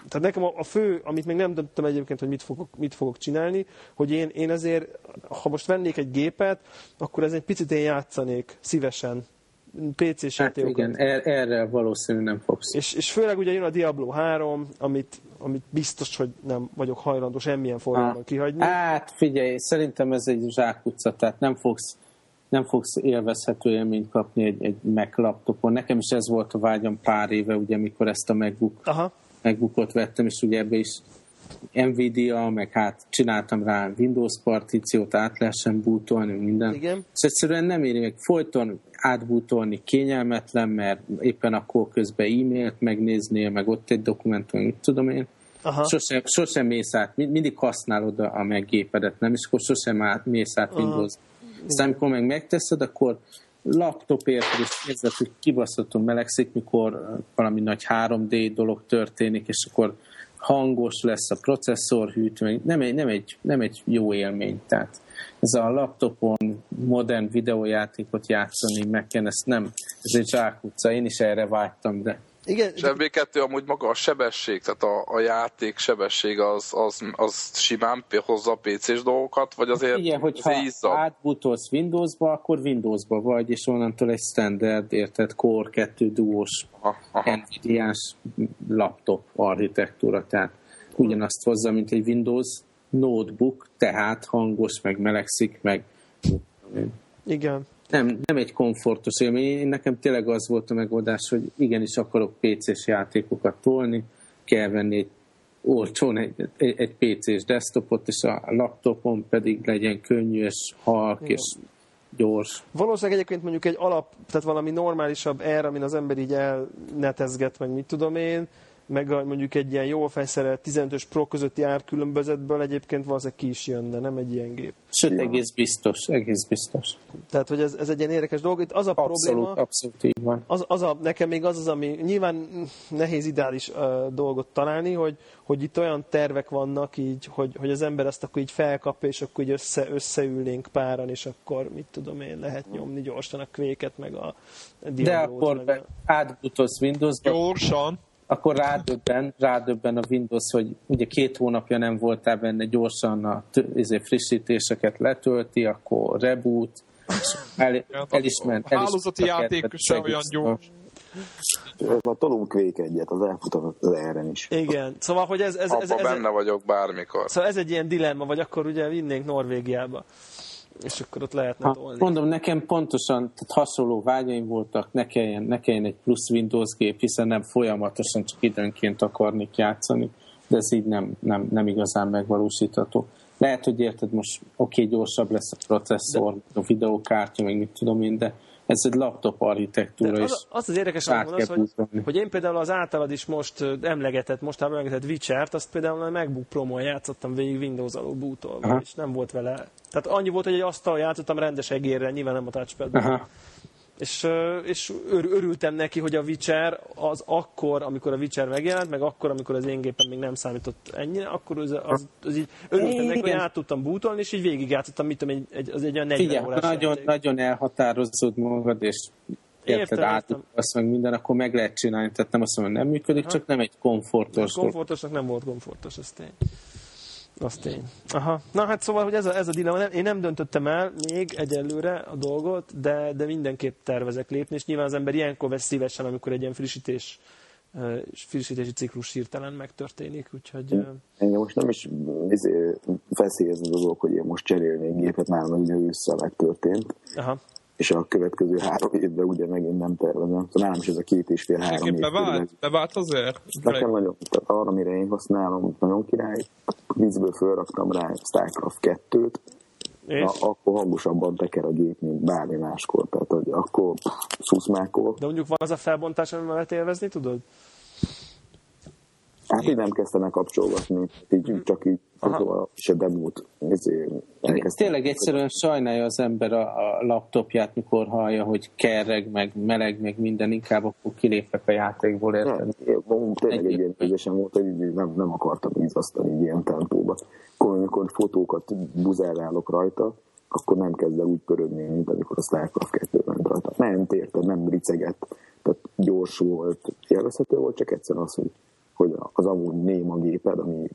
tehát nekem a, a fő, amit még nem döntöttem egyébként, hogy mit fogok, mit fogok csinálni, hogy én, én azért, ha most vennék egy gépet, akkor ez egy picit én játszanék szívesen PC-s Hát igen, er, erre valószínűleg nem fogsz. És, és főleg ugye jön a Diablo 3, amit, amit biztos, hogy nem vagyok hajlandó semmilyen formában Ah. kihagyni. Hát figyelj, szerintem ez egy zsákutca, tehát nem fogsz, nem fogsz élvezhető élményt kapni egy, egy Mac laptopon. Nekem is ez volt a vágyam pár éve, ugye, amikor ezt a MacBook, Aha, MacBookot vettem, és ugye ebbe is Nvidia, meg hát csináltam rá Windows partíciót, át lehessen bootolni, minden. igen. És egyszerűen nem éri meg folyton átbútolni kényelmetlen, mert éppen akkor közben e-mailt megnéznél, meg ott egy dokumentum, mit tudom én. Aha. Sosem, sosem mész át, mind- mindig használod a meggépedet, nem? És akkor sosem át, mész át Windows. Aztán amikor meg megteszed, akkor laptopért és érzed, hogy kibaszottul melegszik, mikor valami nagy 3D dolog történik, és akkor hangos lesz a processzor hűtő, nem egy, nem, egy, nem egy jó élmény. Tehát ez a laptopon modern videójátékot játszani, meg kell, ezt nem, ez egy zsákutca, én is erre vágytam, de Igen, És MB2 amúgy maga a sebesség, tehát a, a játék sebesség az, az, az simán hozza a PC-s dolgokat, vagy azért, Igen, hogyha izzad? átbutolsz Windowsba, akkor Windowsba vagy, és onnantól egy standard, érted, Core 2 duós. Nvidia-s laptop architektúra, tehát ugyanazt hozza, mint egy Windows notebook, tehát hangos, meg melegszik, meg igen. Nem, nem egy komfortos élmény. Én nekem tényleg az volt a megoldás, hogy igenis akarok PC-s játékokat tolni, kell venni egy olcsón egy, egy, egy PC-s desktopot, és a laptopon pedig legyen könnyű, és halk, és gyors. Valószínűleg egyébként mondjuk egy alap, tehát valami normálisabb R, amin az ember így elnetezget, meg mit tudom én, meg mondjuk egy ilyen jó felszerelt 15-ös Pro közötti árkülönbözetből egyébként valószínűleg ki is jönne, nem egy ilyen gép. Sőt, egész biztos, egész biztos. Tehát, hogy ez, ez egy ilyen érdekes dolog. Itt az a Abszolút, probléma, abszolút így van. az, az a, nekem még az az, ami nyilván nehéz ideális uh, dolgot találni, hogy, hogy itt olyan tervek vannak így, hogy, hogy az ember azt akkor így felkapja, és akkor így össze, összeülnénk páran, és akkor mit tudom én, lehet nyomni gyorsan a kvéket, meg a De Diablo-t, akkor meg átbutolsz Windowsba, Gyorsan. Akkor rádöbben, rádöbben a Windows, hogy ugye két hónapja nem voltál benne, gyorsan a t- izé, frissítéseket letölti, akkor reboot, és el, elismer, a hálózati elismer a játék kedvet se az olyan gyors. Ha tolunk egyet, az elfut az R-en is. Igen, szóval, hogy ez, ez, ez, Abba ez, benne vagyok bármikor. szóval ez egy ilyen dilemma, vagy akkor ugye vinnénk Norvégiába, és akkor ott lehetne Ha, tolni. mondom, nekem pontosan tehát hasonló vágyaim voltak, ne kelljen, ne kelljen egy plusz Windows gép, hiszen nem folyamatosan csak időnként akarnék játszani, de ez így nem, nem, nem igazán megvalósítható. lehet, hogy érted, most oké, okay, gyorsabb lesz a processzor, de... a videókártya, meg mit tudom én, de ez egy laptop architektúra az, az az érdekes, mondasz, hogy, hogy én például az általad is most emlegetett, most emlegetett Witcher-t, azt például a MacBook Pro-mon játszottam végig Windows alól bootolva, és nem volt vele. Tehát annyi volt, hogy egy asztal játszottam rendes egérre, nyilván nem a touchpad és, és örültem neki, hogy a Witcher az akkor, amikor a Witcher megjelent, meg akkor, amikor az én gépen még nem számított ennyire, akkor az, az, az így örültem neki, hogy át tudtam bútolni, és így végigjátszottam, mit tudom, egy, az egy olyan 40 Figyelj, órás nagyon, játék. nagyon elhatározod magad, és érted, át, azt meg minden, akkor meg lehet csinálni, tehát nem azt mondom, hogy nem működik, Aha. csak nem egy komfortos. Komfortosnak nem volt komfortos, ez tény. Az tény. Aha. Na hát szóval, hogy ez a, ez a dilemma, én nem döntöttem el még egyelőre a dolgot, de, de mindenképp tervezek lépni, és nyilván az ember ilyenkor vesz szívesen, amikor egy ilyen frissítés frissítési ciklus hirtelen megtörténik, úgyhogy... Engem most nem is feszélyezni az dolog, hogy én most cserélnék gépet, már ugye ősszel megtörtént. Aha és a következő három évben ugye megint nem tervezem. Szóval nálam is ez a két és fél három év. Bevált, bevált azért? Nekem nagyon, tehát arra, mire én használom, nagyon király. Vízből fölraktam rá Starcraft 2-t, Na, akkor hangosabban teker a gép, mint bármi máskor. Tehát, hogy akkor szuszmákol. De mondjuk van az a felbontás, amivel élvezni tudod? Hát így nem kezdtem kapcsolgatni, így mm. csak így a se demót Tényleg egyszerűen sajnálja az ember a, a laptopját, mikor hallja, hogy kerreg, meg meleg, meg minden, inkább akkor kilépek a játékból, érted? Nem, tényleg egy ilyen érzésem volt, hogy nem, nem akartam izasztani ilyen tempóba. Akkor, amikor fotókat buzerálok rajta, akkor nem kezd el úgy pörögni, mint amikor a Starcraft 2 ment rajta. Nem érted, nem ricegett, tehát gyors volt, élvezhető volt, csak egyszerűen az, hogy hogy az amúgy néma géped, ami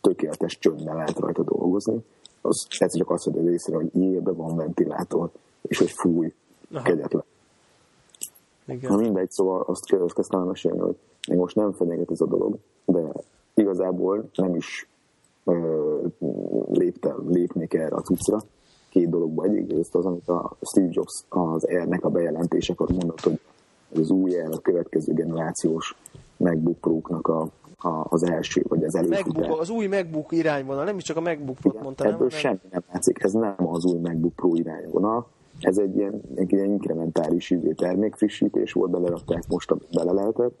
tökéletes csöndben lehet rajta dolgozni, az ez csak azt mondja részre, hogy éjjel van ventilátor, és hogy fúj, Aha. kegyetlen. Igen. Na mindegy, szóval azt, azt kezdtem mesélni, hogy még most nem fenyeget ez a dolog, de igazából nem is ö, léptem, lépnék erre a cuccra. Két dologban ezt az, amit a Steve Jobs az Air-nek a bejelentésekor mondott, hogy az új Air a következő generációs MacBook Pro-knak a, a, az első, vagy az előfutás. az új MacBook irányvonal, nem is csak a MacBook Pro-t mondta, Ebből nem? semmi nem látszik, ez nem az új MacBook Pro irányvonal, ez egy ilyen, egy ilyen inkrementális izé termékfrissítés volt, belerakták most, amit bele lehetett,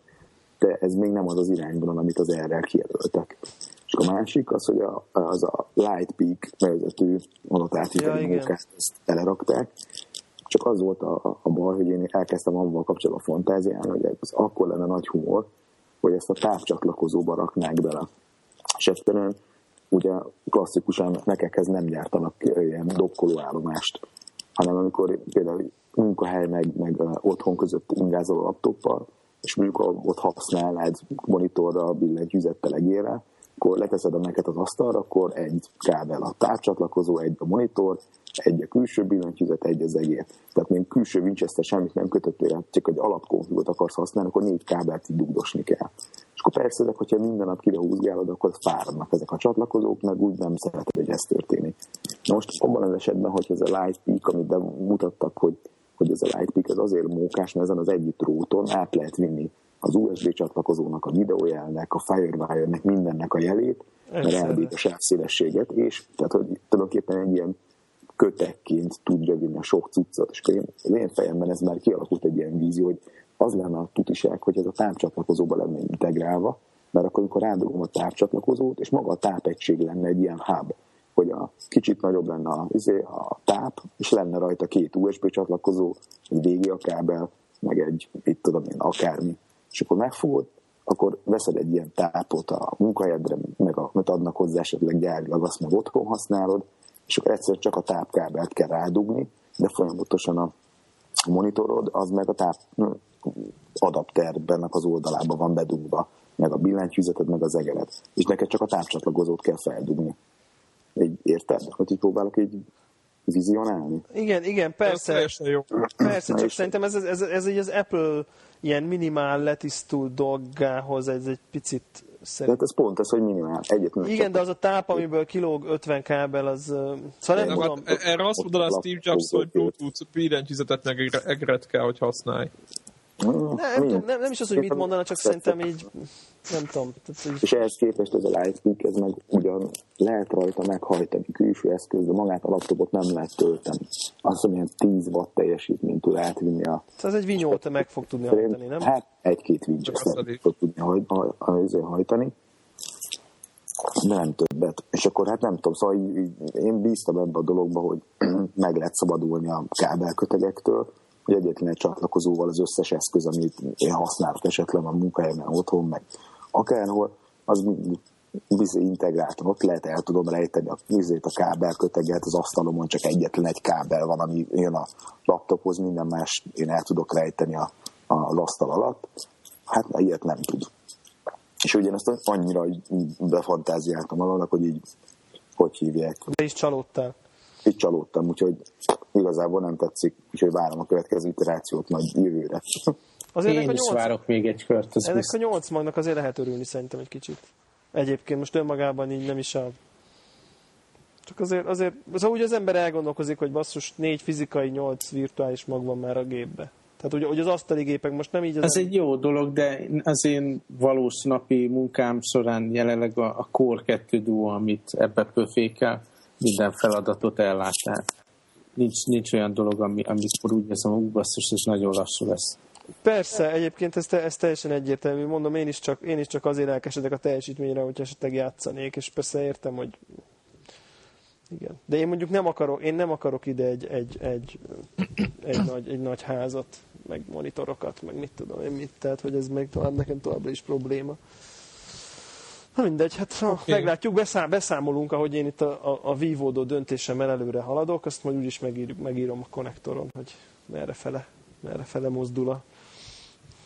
de ez még nem az az irányvonal, amit az erre kijelöltek. És a másik az, hogy a, az a Light Peak nevezetű annotátítai ja, munkát ezt telerakták, csak az volt a, a baj, hogy én elkezdtem abban kapcsolatban fantáziálni, hogy ez akkor lenne nagy humor, hogy ezt a távcsatlakozóba raknák bele. És egyszerűen ugye klasszikusan nekekhez nem gyártanak ilyen dokkolóállomást, hanem amikor például munkahely meg, meg otthon között ingázol a laptoppal, és mondjuk ott használ egy monitorra, billentyűzettel egérrel, akkor leteszed a meket az asztalra, akkor egy kábel a távcsatlakozó, egy a monitor, egy a külső billentyűzet, egy az egér. Tehát még külső Winchester semmit nem kötöttél, csak egy alapkonfigurt akarsz használni, akkor négy kábelt így dugdosni kell. És akkor persze ezek, hogyha minden nap kire húzgálod, akkor fáradnak ezek a csatlakozók, meg úgy nem szereted, hogy ez történik. Na most abban az esetben, hogy ez a Light Peak, amit mutattak, hogy, hogy ez a Light Peak, ez azért mókás, mert ezen az egyik dróton át lehet vinni az USB csatlakozónak, a videójelnek, a Firewire-nek, mindennek a jelét, mert elbír a sávszélességet, és tehát, hogy tulajdonképpen egy ilyen kötekként tudja vinni a sok cuccot, és én, az én fejemben ez már kialakult egy ilyen vízió, hogy az lenne a tutiság, hogy ez a tápcsatlakozóba lenne integrálva, mert akkor, amikor rádugom a tápcsatlakozót, és maga a tápegység lenne egy ilyen hub, hogy a kicsit nagyobb lenne a, izé, a táp, és lenne rajta két USB csatlakozó, egy a kábel, meg egy, itt tudom én, akármi, és akkor megfogod, akkor veszed egy ilyen tápot a munkahelyedre, meg a, mert adnak hozzá esetleg gyárilag, azt meg otthon használod, és akkor egyszer csak a tápkábelt kell rádugni, de folyamatosan a monitorod, az meg a táp adapterben az oldalában van bedugva, meg a billentyűzeted, meg az egered. És neked csak a tápcsatlakozót kell feldugni. Így érted? Hogy így próbálok így vizionálni? Igen, igen, persze. Ez jó. Persze, csak szerintem ez, ez, ez, ez így az Apple ilyen minimál letisztult dolgához ez egy picit szerint. Tehát ez pont ez, hogy minimál. Egyet Igen, de az a táp, amiből kilóg 50 kábel, az... Szóval nem tudom. Erre azt mondaná Steve Jobs, hogy Bluetooth billentyűzetet meg egret kell, hogy használj. Nem, nem, tudom, nem, nem is az, hogy mit mondana, csak szerintem így, nem tudom. Tehát így... És ehhez képest ez a Lightpeak, ez meg ugyan lehet rajta meghajtani külső eszköz, de magát a laptopot nem lehet tölteni. Azt mondja, hogy 10 watt teljesítményt tud átvinni a... Tehát egy vinyót meg fog tudni hajtani, nem? Hát egy-két winch fog tudni hajtani de nem többet. És akkor hát nem tudom, szóval így, így, én bíztam ebbe a dologba, hogy meg lehet szabadulni a kábelkötegektől, egyetlen egy csatlakozóval az összes eszköz, amit én használok esetleg a munkahelyemen, otthon, meg akárhol, az bizony integráltan ott lehet, el tudom rejteni a, vizét, a kábelköteget, az asztalomon csak egyetlen egy kábel van, ami jön a laptophoz, minden más én el tudok rejteni a, a asztal alatt. Hát ilyet nem tud. És ugyanezt annyira befantáziáltam magamnak, hogy így, hogy hívják. De is csalódtál. Így csalódtam, úgyhogy igazából nem tetszik, úgyhogy várom a következő iterációt majd jövőre. Azért Én is 8... várok még egy kört. Ennek biztos. a nyolc magnak azért lehet örülni szerintem egy kicsit. Egyébként most önmagában így nem is a... Csak azért, azért szóval úgy az ember elgondolkozik, hogy basszus, négy fizikai, nyolc virtuális mag van már a gépbe. Tehát ugye, hogy az asztali gépek most nem így... Az Ez nem... egy jó dolog, de az én valós napi munkám során jelenleg a, a Core 2 Duo, amit ebbe pöfékel, minden feladatot ellát. Tehát nincs, nincs olyan dolog, ami, amikor úgy veszem, hogy basszus, és nagyon lassú lesz. Persze, egyébként ez, te, ez teljesen egyértelmű. Mondom, én is, csak, én is csak azért elkesedek a teljesítményre, hogy esetleg játszanék, és persze értem, hogy igen. De én mondjuk nem akarok, én nem akarok ide egy, egy, egy, egy, nagy, egy nagy házat, meg monitorokat, meg mit tudom én mit, tehát hogy ez még tovább, nekem továbbra is probléma. Na mindegy, hát ha okay. meglátjuk, beszám, beszámolunk, ahogy én itt a, a, a vívódó döntésemmel előre haladok, azt majd úgyis megír, megírom a konnektoron, hogy merre fele, merre fele mozdul a,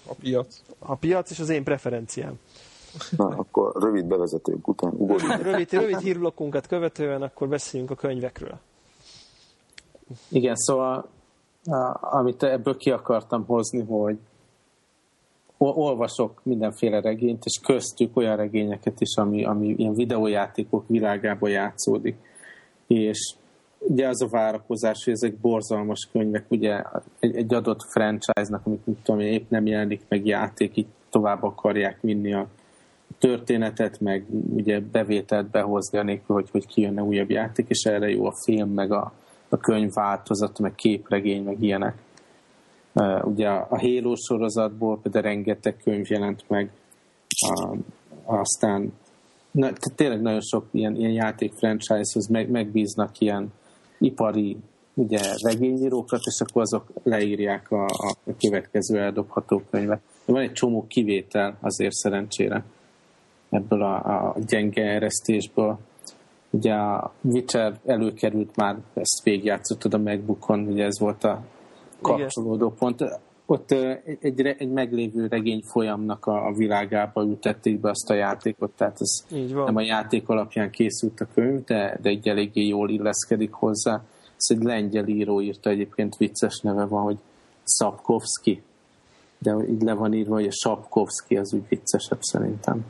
a piac. A piac és az én preferenciám. Na, akkor rövid bevezetőnk után ugorjunk. Rövid, rövid hírblokkunkat követően akkor beszéljünk a könyvekről. Igen, szóval amit ebből ki akartam hozni, hogy olvasok mindenféle regényt, és köztük olyan regényeket is, ami, ami ilyen videójátékok világába játszódik. És ugye az a várakozás, hogy ezek borzalmas könyvek, ugye egy, egy adott franchise-nak, amit mit tudom, épp nem jelenik meg játék, így tovább akarják vinni a történetet, meg ugye bevételt behozni, anélkül, hogy, hogy kijönne újabb játék, és erre jó a film, meg a, a könyvváltozat, meg képregény, meg ilyenek. Ugye a Halo sorozatból például rengeteg könyv jelent meg, aztán na, tényleg nagyon sok ilyen, ilyen játék franchise-hoz meg, megbíznak ilyen ipari ugye, regényírókat, és akkor azok leírják a, a következő eldobható könyvet. Van egy csomó kivétel azért szerencsére ebből a, a gyenge eresztésből. Ugye a Witcher előkerült már, ezt végigjátszottad a Macbookon, ugye ez volt a kapcsolódó Igen. pont. Ott egy, egy meglévő regény folyamnak a, a világába ültették be azt a játékot, tehát ez nem a játék alapján készült a könyv, de, de egy eléggé jól illeszkedik hozzá. Ez egy lengyel író írta, egyébként vicces neve van, hogy Szapkovszki, de így le van írva, hogy a Sapkovszki az úgy viccesebb szerintem.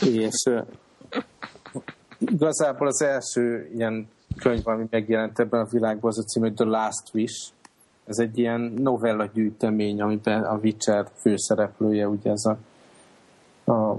És igazából az első ilyen könyv, ami megjelent ebben a világban, az a cím, hogy The Last Wish. Ez egy ilyen novella gyűjtemény, amiben a Witcher főszereplője, ugye ez a, a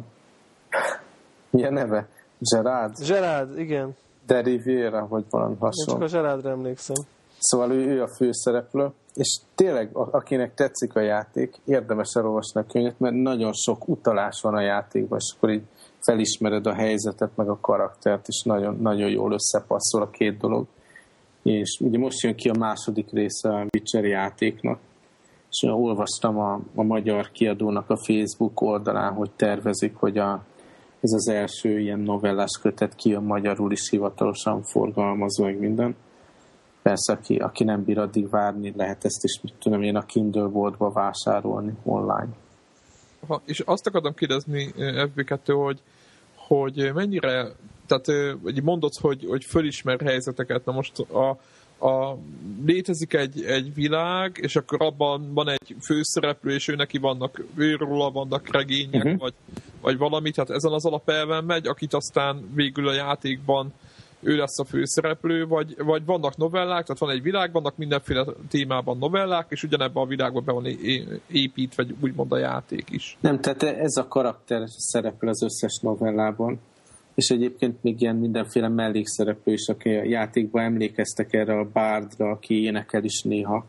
milyen neve? Gerard? Gerard, igen. De Riviera, vagy valami hasonló. Én csak a Gerardra emlékszem. Szóval ő, ő a főszereplő, és tényleg, akinek tetszik a játék, érdemes elolvasni a könyvet, mert nagyon sok utalás van a játékban, és akkor így felismered a helyzetet, meg a karaktert, és nagyon, nagyon jól összepasszol a két dolog. És ugye most jön ki a második része a Witcher játéknak, és olvastam a, a magyar kiadónak a Facebook oldalán, hogy tervezik, hogy a, ez az első ilyen novellás kötet kijön magyarul is hivatalosan forgalmazó, meg minden. Persze, aki, aki nem bír addig várni, lehet ezt is, mit tudom én, a Kindle boltba vásárolni online. Ha, és azt akarom kérdezni eh, FB2, hogy hogy mennyire, tehát hogy mondod, hogy, hogy fölismer helyzeteket, na most a, a, létezik egy, egy világ, és akkor abban van egy főszereplő, és ő neki vannak, őróla vannak regények, uh-huh. vagy, vagy valami, tehát ezen az alapelven megy, akit aztán végül a játékban ő lesz a főszereplő, vagy, vagy vannak novellák, tehát van egy világ, vannak mindenféle témában novellák, és ugyanebben a világban be van építve, vagy úgymond a játék is. Nem, tehát ez a karakter szerepel az összes novellában, és egyébként még ilyen mindenféle mellékszereplő is, aki a játékban emlékeztek erre a bárdra, aki énekel is néha.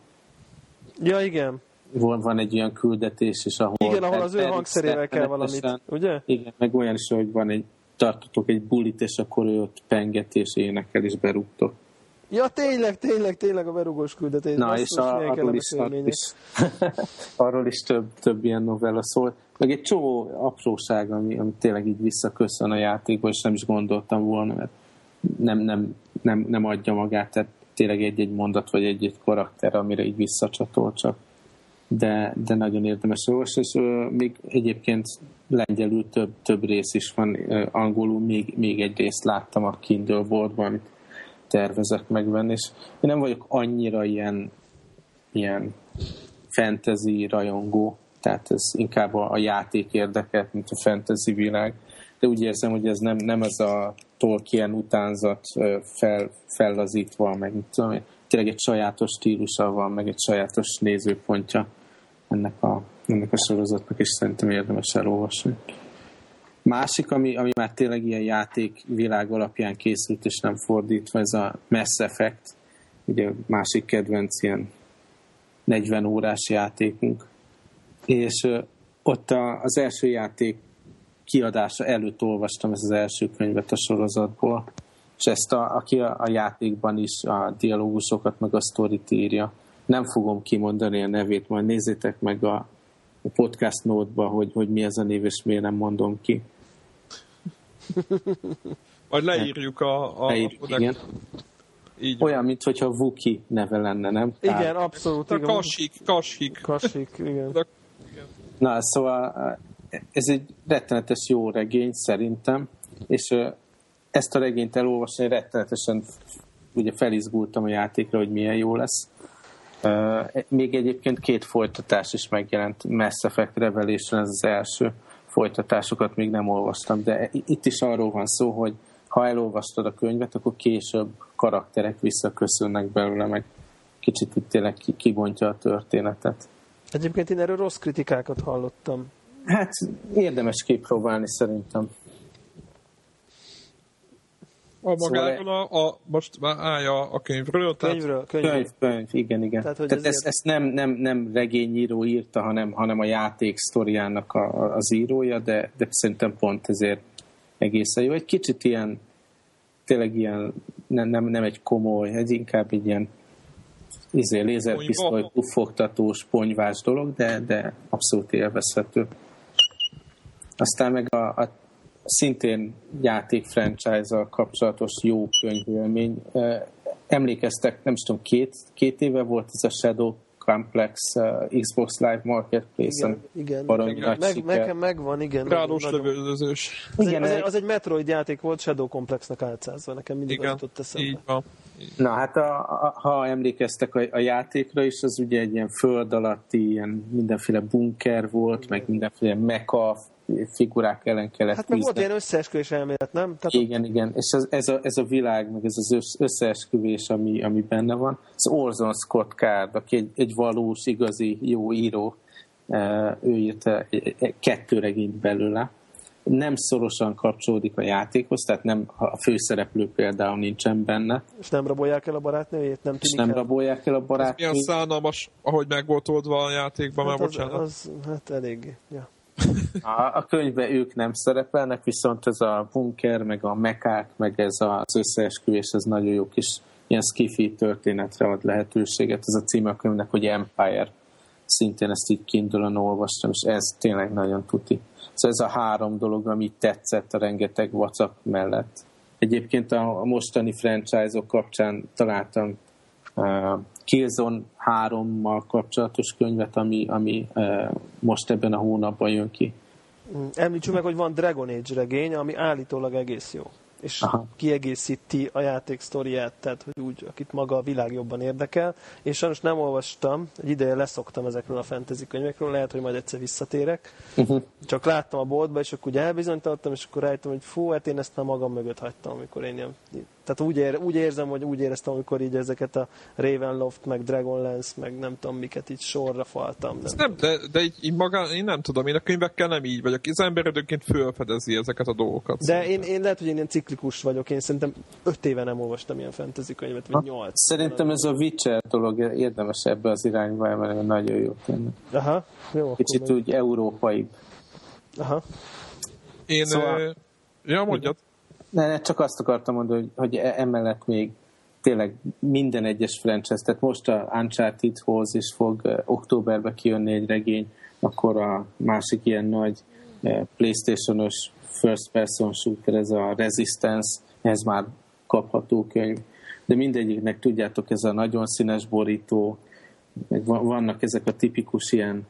Ja, igen. Van, van egy olyan küldetés is, ahol... Igen, ahol az ő hangszerével kell valamit, ugye? Igen, meg olyan is, hogy van egy tartotok egy bulit, és akkor ő ott penget és énekel, és berúgtok. Ja, tényleg, tényleg, tényleg a berúgós küldetés. Na, és a, arról, is, arról, is, arról is több, több ilyen novella szól. Meg egy csomó apróság, ami, ami tényleg így visszaköszön a játékba, és nem is gondoltam volna, mert nem, nem, nem, nem adja magát, tehát tényleg egy-egy mondat, vagy egy-egy karakter, amire így visszacsatol csak. De, de nagyon érdemes olvasni, és még egyébként lengyelül több, több rész is van, angolul még, még egy részt láttam a Kindle boardban, amit tervezek megvenni, és én nem vagyok annyira ilyen, ilyen fantasy rajongó, tehát ez inkább a, a játék érdekelt, mint a fantasy világ, de úgy érzem, hogy ez nem, nem ez a Tolkien utánzat fel, fellazítva, meg mit tudom én, tényleg egy sajátos stílusa van, meg egy sajátos nézőpontja ennek a, ennek a sorozatnak, és szerintem érdemes elolvasni. Másik, ami, ami már tényleg ilyen játék világ alapján készült, és nem fordítva, ez a Mass Effect, ugye másik kedvenc ilyen 40 órás játékunk. És ott a, az első játék kiadása előtt olvastam ezt az első könyvet a sorozatból, és ezt a, aki a, a játékban is a dialógusokat, meg a sztorit írja. Nem fogom kimondani a nevét, majd nézzétek meg a, a podcast nótba, hogy, hogy mi ez a név, és miért nem mondom ki. Majd leírjuk a... a, Leírjuk, a igen. Így Olyan, mintha Vuki neve lenne, nem? Igen, abszolút. A kasik, kasik. Kasik, igen. De, igen. Na, szóval ez egy rettenetes jó regény, szerintem, és ezt a regényt elolvasni rettenetesen ugye felizgultam a játékra, hogy milyen jó lesz. Még egyébként két folytatás is megjelent, Mass Effect Revelation, ez az első folytatásokat még nem olvastam, de itt is arról van szó, hogy ha elolvastad a könyvet, akkor később karakterek visszaköszönnek belőle, meg kicsit itt tényleg kibontja a történetet. Egyébként én erről rossz kritikákat hallottam. Hát érdemes kipróbálni szerintem. A magáról szóval a, a, most már állja a könyvről? Tehát... Könyvről, könyvről. Könyv, könyv, igen, igen. Tehát, hogy tehát ezért... ezt, ezt nem, nem, nem regényíró írta, hanem, hanem a játék sztoriának a, az írója, de, de szerintem pont ezért egészen jó. Egy kicsit ilyen, tényleg ilyen, nem, nem, nem egy komoly, ez inkább egy ilyen izé, lézerpisztoly, puffogtatós, ponyvás dolog, de, de abszolút élvezhető. Aztán meg a, a szintén játék franchise-zal kapcsolatos jó könyvélmény. Emlékeztek, nem is tudom, két, két éve volt ez a Shadow Complex uh, Xbox Live Marketplace-en. Igen, igen. igen. Meg, nekem megvan, igen. Rádós lövöldözős. Igen, az, egy, az egy Metroid játék volt, Shadow Complexnek álcázva, nekem mindig igen, az jutott eszembe. Így van. Na hát a, a, ha emlékeztek a, a játékra is, az ugye egy ilyen föld alatti, ilyen mindenféle bunker volt, igen. meg mindenféle mecha figurák ellen kellett Hát meg volt ilyen összeesküvés elmélet, nem? Tehát igen, ott... igen. És ez, ez, a, ez a világ, meg ez az összeesküvés, ami, ami benne van. Ez Orson Scott Card, aki egy, egy valós, igazi, jó író. Ő írta kettő regényt belőle. Nem szorosan kapcsolódik a játékhoz, tehát nem, a főszereplő például nincsen benne. És nem rabolják el a barátnőjét? Nem és nem el? rabolják el a barátnőjét. milyen szánalmas, ahogy meg volt oldva a játékban, hát mert az, az, hát elég, ja. A, a könyvben ők nem szerepelnek, viszont ez a bunker, meg a mekák, meg ez az összeesküvés, ez nagyon jó kis ilyen skifi történetre ad lehetőséget. Ez a címe a könyvnek, hogy Empire. Szintén ezt így kindle olvastam, és ez tényleg nagyon tuti. Szóval ez a három dolog, ami tetszett a rengeteg WhatsApp mellett. Egyébként a, a mostani franchise-ok kapcsán találtam uh, Killzone 3-mal kapcsolatos könyvet, ami, ami uh, most ebben a hónapban jön ki. Említsük meg, hogy van Dragon Age regény, ami állítólag egész jó. És Aha. kiegészíti a játék sztoriát, tehát hogy úgy, akit maga a világ jobban érdekel. És sajnos nem olvastam, egy ideje leszoktam ezekről a fantasy könyvekről, lehet, hogy majd egyszer visszatérek. Uh-huh. Csak láttam a boltba, és akkor úgy elbizonyítottam, és akkor rájöttem, hogy fú, hát én ezt már magam mögött hagytam, amikor én ilyen Tehát úgy, ér, úgy érzem, hogy úgy éreztem, amikor így ezeket a Ravenloft, meg Dragonlance, meg nem tudom miket így sorra faltam. Nem, nem de, de így, így maga, én nem tudom, én a könyvekkel nem így vagyok. Az ember időnként fölfedezi ezeket a dolgokat. De én, én lehet, hogy én ilyen ciklikus vagyok. Én szerintem öt éve nem olvastam ilyen fantasy könyvet, vagy nyolc. Szerintem ez a Witcher dolog érdemes ebbe az irányba emelni, nagyon jó tenne. Aha, jó. Kicsit úgy európai. Aha. Én... Szóval... Ja, mondjad. Ne, csak azt akartam mondani, hogy, hogy e- emellett még tényleg minden egyes franchise, tehát most a Uncharted-hoz is fog októberben kijönni egy regény, akkor a másik ilyen nagy Playstation-os first person shooter, ez a Resistance, ez már kapható könyv, de mindegyiknek tudjátok, ez a nagyon színes borító, vannak ezek a tipikus ilyen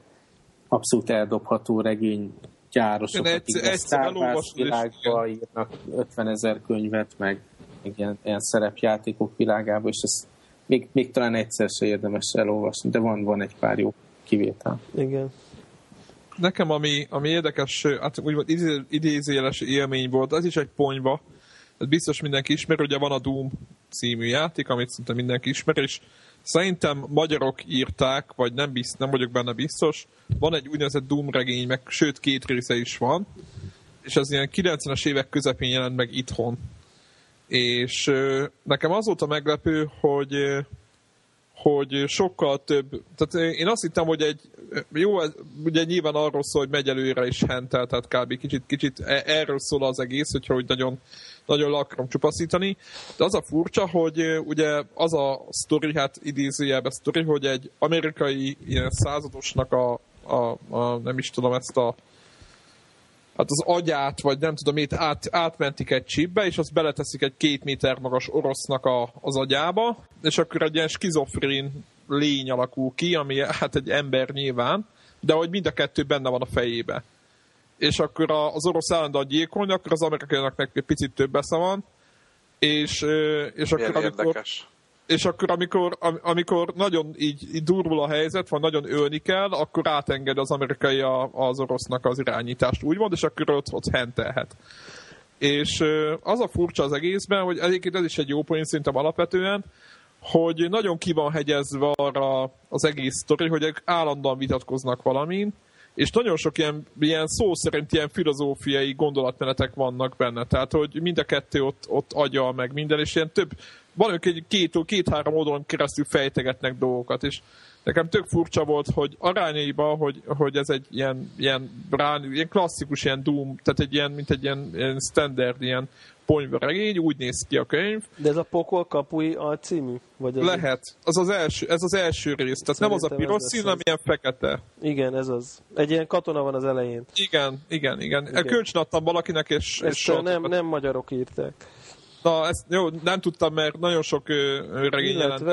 abszolút eldobható regény gyárosok, akik a Star Wars világba írnak 50 ezer könyvet, meg ilyen, ilyen szerepjátékok világába, és ezt még, még talán egyszer se érdemes elolvasni, de van, van egy pár jó kivétel. Igen. Nekem ami, ami érdekes, hát úgymond idézéles élmény volt, az is egy ponyva, ez biztos mindenki ismer, ugye van a Doom című játék, amit szinte mindenki ismer, és Szerintem magyarok írták, vagy nem, bizt, nem vagyok benne biztos. Van egy úgynevezett Doom regény, meg sőt két része is van, és ez ilyen 90-es évek közepén jelent meg itthon. És nekem az volt a meglepő, hogy hogy sokkal több, tehát én azt hittem, hogy egy, jó, ugye nyilván arról szól, hogy megy előre is hentel, tehát kb. kicsit, kicsit e, erről szól az egész, hogyha hogy nagyon, nagyon le akarom csupaszítani, de az a furcsa, hogy ugye az a sztori, hát idézőjelben sztori, hogy egy amerikai ilyen századosnak a, a, a, nem is tudom ezt a hát az agyát, vagy nem tudom mit, át, átmentik egy csipbe, és azt beleteszik egy két méter magas orosznak a, az agyába, és akkor egy ilyen skizofrén lény alakul ki, ami hát egy ember nyilván, de hogy mind a kettő benne van a fejébe. És akkor az orosz állandóan gyilkolni, akkor az amerikaiaknak egy picit több esze van, és, és akkor amikor... Érdekes és akkor amikor, amikor nagyon így, így durvul a helyzet, vagy nagyon ölni kell, akkor átenged az amerikai a, az orosznak az irányítást, úgymond, és akkor ott, ott hentelhet. És az a furcsa az egészben, hogy egyébként ez is egy jó poén szerintem alapvetően, hogy nagyon ki van hegyezve arra az egész sztori, hogy állandóan vitatkoznak valamin, és nagyon sok ilyen, ilyen szó szerint ilyen filozófiai gondolatmenetek vannak benne, tehát hogy mind a kettő ott, ott agya meg minden, és ilyen több, van ők egy két, két-három oldalon keresztül fejtegetnek dolgokat, és nekem tök furcsa volt, hogy arányaiban, hogy, hogy ez egy ilyen, ilyen, brán, ilyen klasszikus ilyen Doom, tehát egy ilyen, mint egy ilyen, ilyen standard, ilyen ponyvaregény, úgy néz ki a könyv. De ez a Pokol kapui a című? Vagy az Lehet. Az az első, ez az első rész. Tehát Szerintem nem az a piros szín, hanem ilyen fekete. Igen, ez az. Egy ilyen katona van az elején. Igen, igen, igen. igen. Kölcsön adtam valakinek, és... Ezt és nem, nem magyarok írták. Na, ezt jó, nem tudtam, mert nagyon sok regény jelent.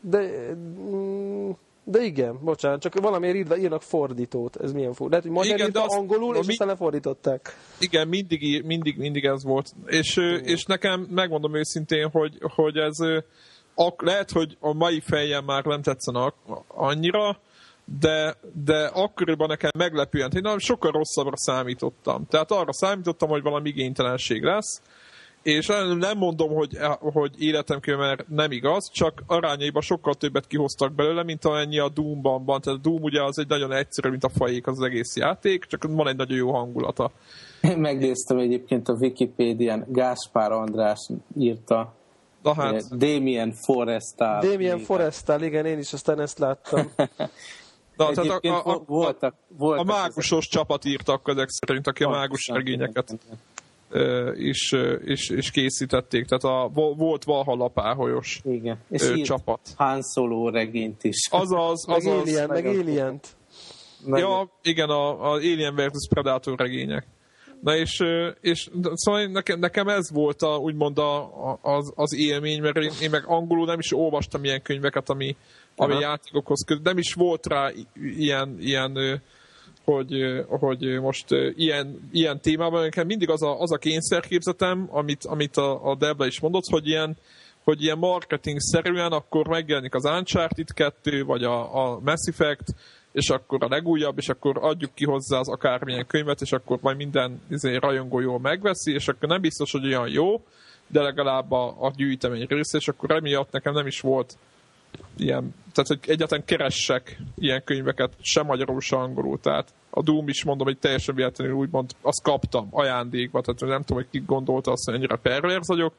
De, mm, de igen, bocsánat, csak valamiért írva, írnak fordítót. Ez milyen fordító? Lehet, hogy magyar igen, írta, angolul, és mi... aztán lefordították. Igen, mindig, mindig, mindig ez volt. És, igen. és nekem megmondom őszintén, hogy, hogy ez ak, lehet, hogy a mai fejjel már nem tetszenek annyira, de, de akkoriban nekem meglepően, én sokkal rosszabbra számítottam. Tehát arra számítottam, hogy valami igénytelenség lesz, és nem mondom, hogy, hogy életem kívül, mert nem igaz, csak arányaiban sokkal többet kihoztak belőle, mint amennyi a Doom-ban van. Tehát a Doom ugye az egy nagyon egyszerű, mint a fajék az, az egész játék, csak van egy nagyon jó hangulata. Megnéztem egyébként a Wikipédián, Gáspár András írta, Na hát. Damien Forestal. Damien Forestal, igen, én is aztán ezt láttam. Na, tehát a, a, a, voltak, voltak a mágusos ezek. csapat írtak ezek szerint, aki a mágus regényeket is, is, is készítették, tehát a, volt Valhalla páholyos Igen. És csapat. Han Solo regényt is. Azaz, azaz. Meg Alien, meg alien Ja, igen, a, a Alien vs Predator regények. Na és, és szóval nekem, nekem ez volt a, úgymond a, az, az élmény, mert én, én meg angolul nem is olvastam ilyen könyveket, ami, ami játékokhoz köt. Nem is volt rá ilyen, ilyen hogy, hogy most ilyen, ilyen témában nekem mindig az a, az a kényszerképzetem, amit, amit a, a Debla is mondott, hogy ilyen, hogy ilyen marketing-szerűen akkor megjelenik az Uncharted 2, vagy a, a Mass Effect, és akkor a legújabb, és akkor adjuk ki hozzá az akármilyen könyvet, és akkor majd minden izé, rajongó jól megveszi, és akkor nem biztos, hogy olyan jó, de legalább a, a gyűjtemény része, és akkor emiatt nekem nem is volt ilyen, tehát hogy egyáltalán keressek ilyen könyveket, sem magyarul, sem angolul, tehát a Doom is mondom, hogy teljesen véletlenül úgymond azt kaptam ajándékba, tehát nem tudom, hogy ki gondolta azt, hogy ennyire pervers vagyok,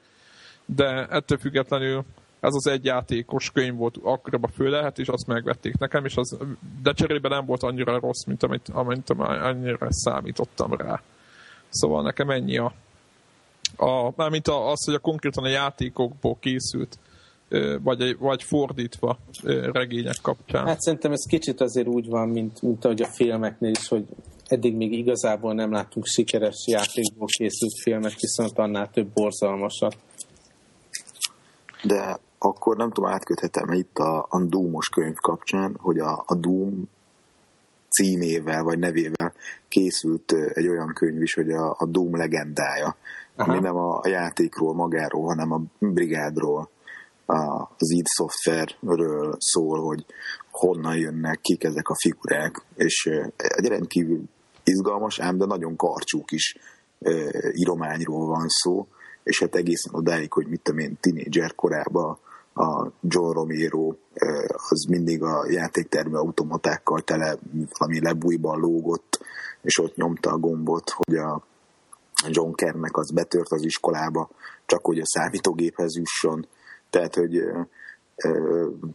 de ettől függetlenül ez az egy játékos könyv volt akkoriban fő lehet, és azt megvették nekem, és az, de cserébe nem volt annyira rossz, mint amit, amit annyira számítottam rá. Szóval nekem ennyi a, a mármint az, hogy a konkrétan a játékokból készült vagy, vagy fordítva regények kapcsán. Hát szerintem ez kicsit azért úgy van, mint, mint ahogy a filmeknél is, hogy eddig még igazából nem láttunk sikeres játékból készült filmet, viszont annál több borzalmasat. De akkor nem tudom, átköthetem itt a, a Doom-os könyv kapcsán, hogy a, a Doom címével vagy nevével készült egy olyan könyv is, hogy a, a Doom legendája, Aha. ami nem a, a játékról magáról, hanem a brigádról, az id szoftverről szól, hogy honnan jönnek, kik ezek a figurák, és egy rendkívül izgalmas, ám de nagyon karcsúk is írományról van szó, és hát egészen odáig, hogy mit tudom én, tinédzser korában a John Romero az mindig a játéktermi automatákkal tele valami lebújban lógott, és ott nyomta a gombot, hogy a John Kernek az betört az iskolába, csak hogy a számítógéphez jusson. Tehát, hogy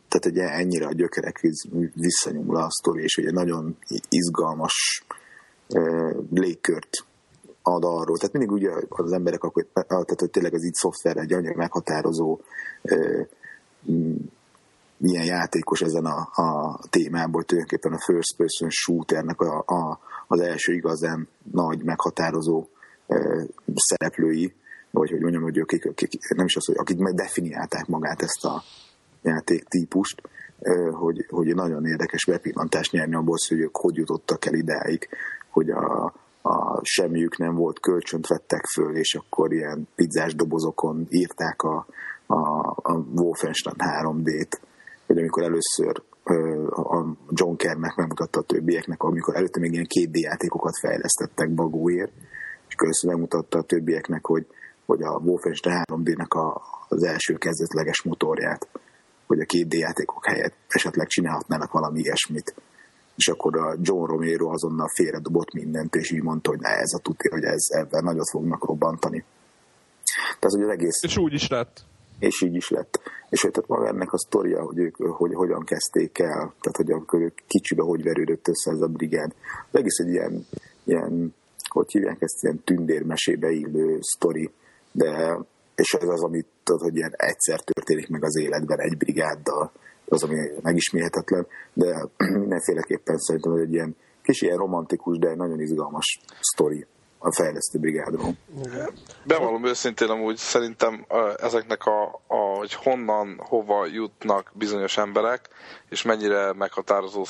tehát ugye ennyire a gyökerekhez visszanyúl a sztori, és ugye nagyon izgalmas légkört ad arról. Tehát mindig ugye az emberek, akkor, tehát hogy tényleg az így szoftver egy annyira meghatározó milyen játékos ezen a, a hogy tulajdonképpen a first person shooternek a, a, az első igazán nagy meghatározó szereplői, vagy hogy mondjam, hogy akik, akik, nem is az, hogy akik definiálták magát ezt a játéktípust, hogy, hogy nagyon érdekes bepillantást nyerni abból, hogy ők hogy jutottak el idáig, hogy a, a semmiük nem volt, kölcsönt vettek föl, és akkor ilyen pizzás dobozokon írták a, a, a Wolfenstein 3D-t, hogy amikor először a John Kernek megmutatta a többieknek, amikor előtte még ilyen 2D játékokat fejlesztettek bagóért, és közben megmutatta a többieknek, hogy, hogy a Wolfenstein 3D-nek a, az első kezdetleges motorját, hogy a 2D játékok helyett esetleg csinálhatnának valami ilyesmit. És akkor a John Romero azonnal félredobott mindent, és így mondta, hogy ne, ez a tuti, hogy ez, ebben nagyot fognak robbantani. Tehát, hogy az egész... És úgy is lett és így is lett. És hogy tehát maga ennek a sztoria, hogy ők hogy, hogyan kezdték el, tehát hogy amikor ők kicsibe hogy verődött össze ez a brigád. Az egész egy ilyen, ilyen hogy hívják ezt, ilyen tündérmesébe illő sztori, de és ez az, amit tudod, hogy ilyen egyszer történik meg az életben egy brigáddal, az, ami megisméhetetlen, de mindenféleképpen szerintem, hogy egy ilyen kis ilyen romantikus, de nagyon izgalmas sztori a fejlesztő brigádról. Bevallom őszintén amúgy szerintem ezeknek a, a, hogy honnan, hova jutnak bizonyos emberek, és mennyire meghatározó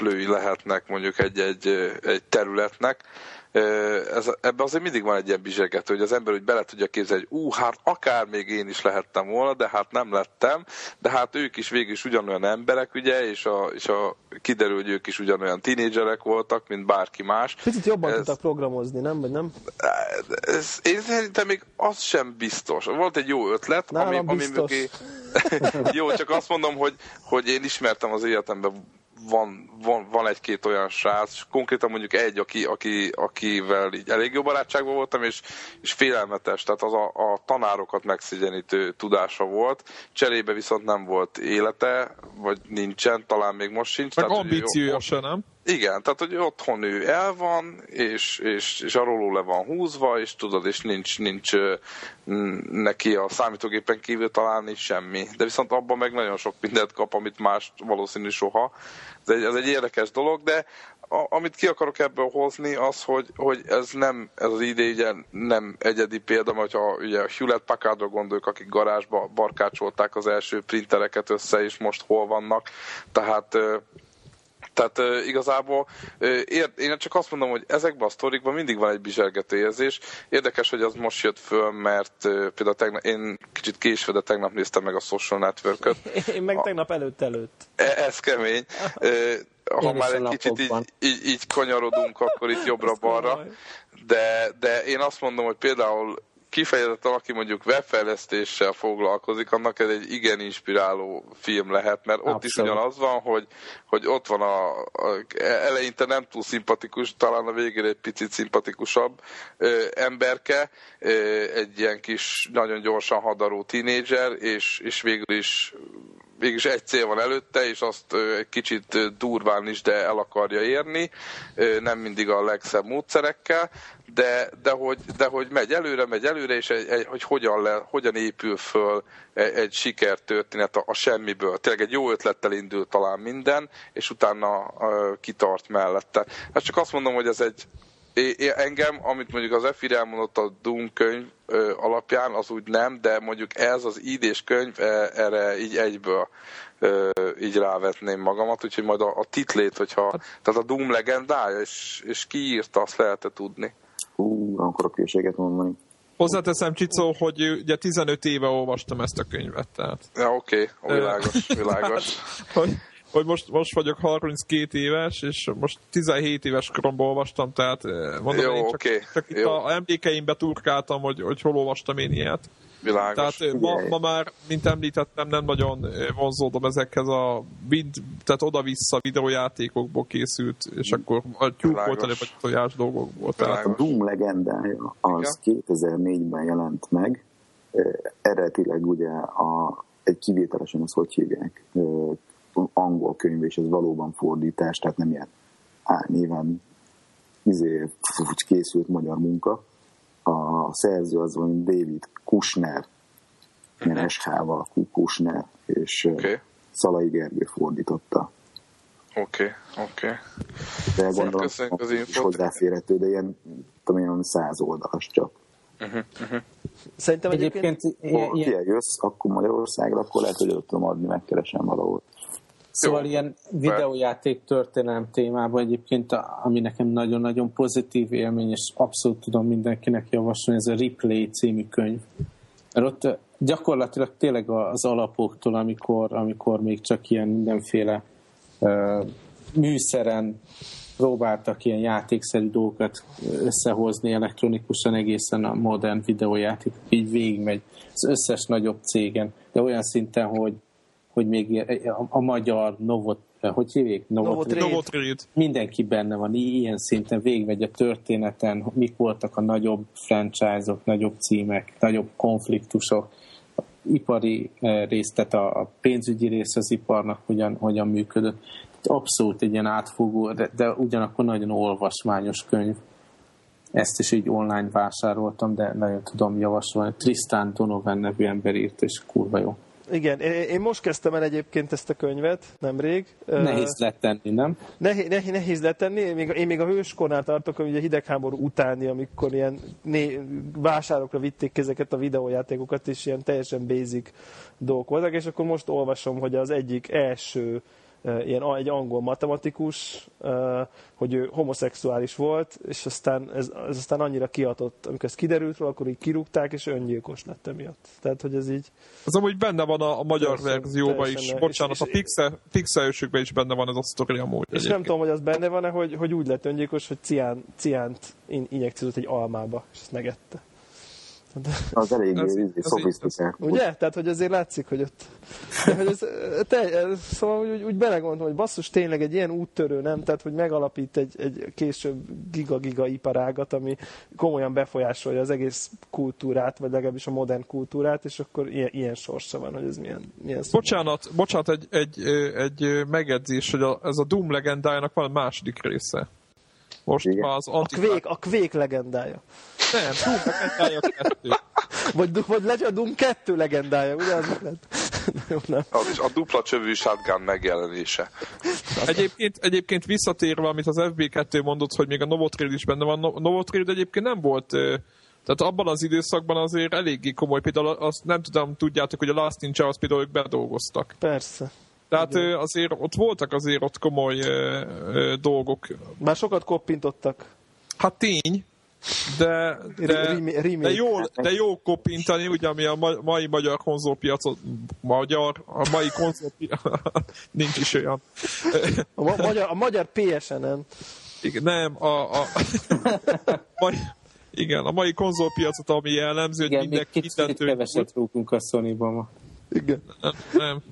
szereplői lehetnek mondjuk egy-egy egy területnek, ez, ebben azért mindig van egy ilyen bizsergető, hogy az ember úgy bele tudja képzelni, hogy ú, hát akár még én is lehettem volna, de hát nem lettem, de hát ők is végül is ugyanolyan emberek, ugye, és a, és a kiderül, hogy ők is ugyanolyan tinédzserek voltak, mint bárki más. Picit jobban ez, tudtak programozni, nem? Vagy nem? Ez, én szerintem még az sem biztos. Volt egy jó ötlet, Nálam ami, ami mögé... jó, csak azt mondom, hogy, hogy én ismertem az életemben van, van, van egy-két olyan srác, konkrétan mondjuk egy, aki, aki, akivel így elég jó barátságban voltam, és, és félelmetes, tehát az a, a tanárokat megszigyenítő tudása volt, cserébe viszont nem volt élete, vagy nincsen, talán még most sincs. Meg ambíciója se, nem? Igen, tehát hogy otthon ő el van, és, és, és arról le van húzva, és tudod, és nincs, nincs neki a számítógépen kívül talán nincs semmi. De viszont abban meg nagyon sok mindent kap, amit más valószínű soha. Ez egy, ez egy érdekes dolog, de a, amit ki akarok ebből hozni, az, hogy, hogy ez nem, ez az ide ugye nem egyedi példa, mert ha ugye Hewlett Packardra gondoljuk, akik garázsba barkácsolták az első printereket össze, és most hol vannak. Tehát tehát uh, igazából uh, ér, én csak azt mondom, hogy ezekben a sztorikban mindig van egy bizsergető érzés. Érdekes, hogy az most jött föl, mert uh, például tegnap, én kicsit késve, de tegnap néztem meg a social network Én meg tegnap előtt előtt. E, ez kemény. Uh, ha már egy kicsit így, így, így kanyarodunk, akkor itt jobbra-balra. De, de én azt mondom, hogy például kifejezetten aki mondjuk webfejlesztéssel foglalkozik, annak ez egy igen inspiráló film lehet, mert ott Abszolút. is ugyanaz van, hogy, hogy ott van a, a eleinte nem túl szimpatikus, talán a végére egy picit szimpatikusabb ö, emberke, ö, egy ilyen kis, nagyon gyorsan hadaró tínédzser, és, és végül is mégis egy cél van előtte, és azt egy kicsit durván is, de el akarja érni, nem mindig a legszebb módszerekkel, de, de, hogy, de hogy megy előre, megy előre, és egy, egy, hogy hogyan, le, hogyan épül föl egy, egy sikertörténet a, a semmiből. Tényleg egy jó ötlettel indul talán minden, és utána uh, kitart mellette. Hát csak azt mondom, hogy ez egy, É, engem, amit mondjuk az Efir elmondott a Doom könyv ö, alapján, az úgy nem, de mondjuk ez az idés könyv, e, erre így egyből ö, így rávetném magamat, úgyhogy majd a, a titlét, hogyha, hát- tehát a Doom legendája, és, és ki írta, azt lehet tudni. Hú, akkor a külséget mondani. Hozzáteszem, Csicó, hogy ugye 15 éve olvastam ezt a könyvet, tehát... Ja, oké, okay. világos, világos. hogy, hogy most, most vagyok 32 éves, és most 17 éves koromban olvastam, tehát eh, mondom, Jó, én csak, okay. csak itt Jó. a emlékeimbe turkáltam, hogy, hogy hol olvastam én ilyet. Világos. Tehát eh, ma, ma már, mint említettem, nem nagyon eh, vonzódom ezekhez a vid, tehát oda-vissza videójátékokból készült, és akkor a tyúk volt elég vagy tojás dolgokból. Tehát a Doom legendája az ja. 2004-ben jelent meg, eredetileg ugye a, egy kivételesen azt hogy hívják, angol könyv, és ez valóban fordítás, tehát nem ilyen á, néven izé, úgy készült magyar munka. A szerző az van David Kushner, ilyen mhm. SH-val, Kushner, és okay. Szalai Gergő fordította. Oké, okay, oké. Okay. De gondolom, az is hozzáférhető, de ilyen, tudom, ilyen száz oldalas csak. Uh-huh, uh-huh. Szerintem egyébként... egyébként ha ilyen... akkor Magyarországra, akkor lehet, hogy tudom adni, megkeresem valahol. Szóval Jó. ilyen videójáték történelem témában egyébként, ami nekem nagyon-nagyon pozitív élmény, és abszolút tudom mindenkinek javasolni, ez a Replay című könyv. Mert ott gyakorlatilag tényleg az alapoktól, amikor, amikor még csak ilyen mindenféle uh, műszeren próbáltak ilyen játékszerű dolgokat összehozni elektronikusan egészen a modern videójáték, így végigmegy az összes nagyobb cégen, de olyan szinten, hogy hogy még a, a magyar Novot, hogy hívják? Novotrade. Mindenki benne van, ilyen szinten végigmegy a történeten, mik voltak a nagyobb franchise-ok, nagyobb címek, nagyobb konfliktusok, ipari eh, részt, tehát a, a pénzügyi rész az iparnak hogyan, hogyan működött. Abszolút egy ilyen átfogó, de, de ugyanakkor nagyon olvasmányos könyv. Ezt is így online vásároltam, de nagyon tudom javasolni. Tristan Donovan nevű ember írt, és kurva jó. Igen, én most kezdtem el egyébként ezt a könyvet, nemrég. Nehéz lett tenni, nem? Nehéz, nehéz, nehéz lett tenni. Én még, én még a hőskornál tartok, hogy a hidegháború utáni, amikor ilyen né, vásárokra vitték ezeket a videójátékokat, és ilyen teljesen basic dolgok voltak, és akkor most olvasom, hogy az egyik első ilyen egy angol matematikus, hogy ő homoszexuális volt, és aztán ez, ez aztán annyira kiadott, amikor ez kiderült róla, akkor így kirúgták, és öngyilkos lett emiatt. Tehát, hogy ez így... Ez amúgy benne van a, a magyar teljesen, verzióban is. Bocsánat, és, a pixel, pixelősükben is benne van ez a sztori amúgy. És egyébként. nem tudom, hogy az benne van-e, hogy, hogy úgy lett öngyilkos, hogy cián, ciánt injekciózott egy almába, és ezt megette. Az elég szofisztikált. Ugye? Tehát, hogy azért látszik, hogy ott... De, hogy ez, te, szóval úgy, úgy belegondolom, hogy basszus tényleg egy ilyen úttörő, nem? Tehát, hogy megalapít egy, egy később giga-giga iparágat, ami komolyan befolyásolja az egész kultúrát, vagy legalábbis a modern kultúrát, és akkor ilyen, ilyen sorsa van, hogy ez milyen, milyen Bocsánat, bocsánat, egy, egy, egy megedzés, hogy a, ez a Doom legendájának van a második része. Most Igen. már az antik... A Quake, a Quake legendája. Nem, Doom legendája kettő. Vagy, vagy legyen a Doom 2 legendája, ugye? Az lett. Jó, nem. Az is a dupla csövű shotgun megjelenése. Egyébként, egyébként visszatérve, amit az FB2 mondott, hogy még a Novotrade is benne van, Novotrade egyébként nem volt tehát abban az időszakban azért eléggé komoly, például azt nem tudom, tudjátok, hogy a Last Ninja azt például ők bedolgoztak. Persze. Tehát Igen. azért ott voltak azért ott komoly ö, ö, dolgok. Már sokat koppintottak. Hát tény, de, de, de, jó, de jó kopintani, ugye, ami a mai magyar konzolpiacot, magyar, a mai konzolpiacot, nincs is olyan. A, ma, magyar, a magyar PSN-en. Igen, nem, a, a, a Igen, a mai konzolpiacot, ami jellemző, hogy mindenki mindent... keveset rúgunk a sony ma. Igen. Nem, nem.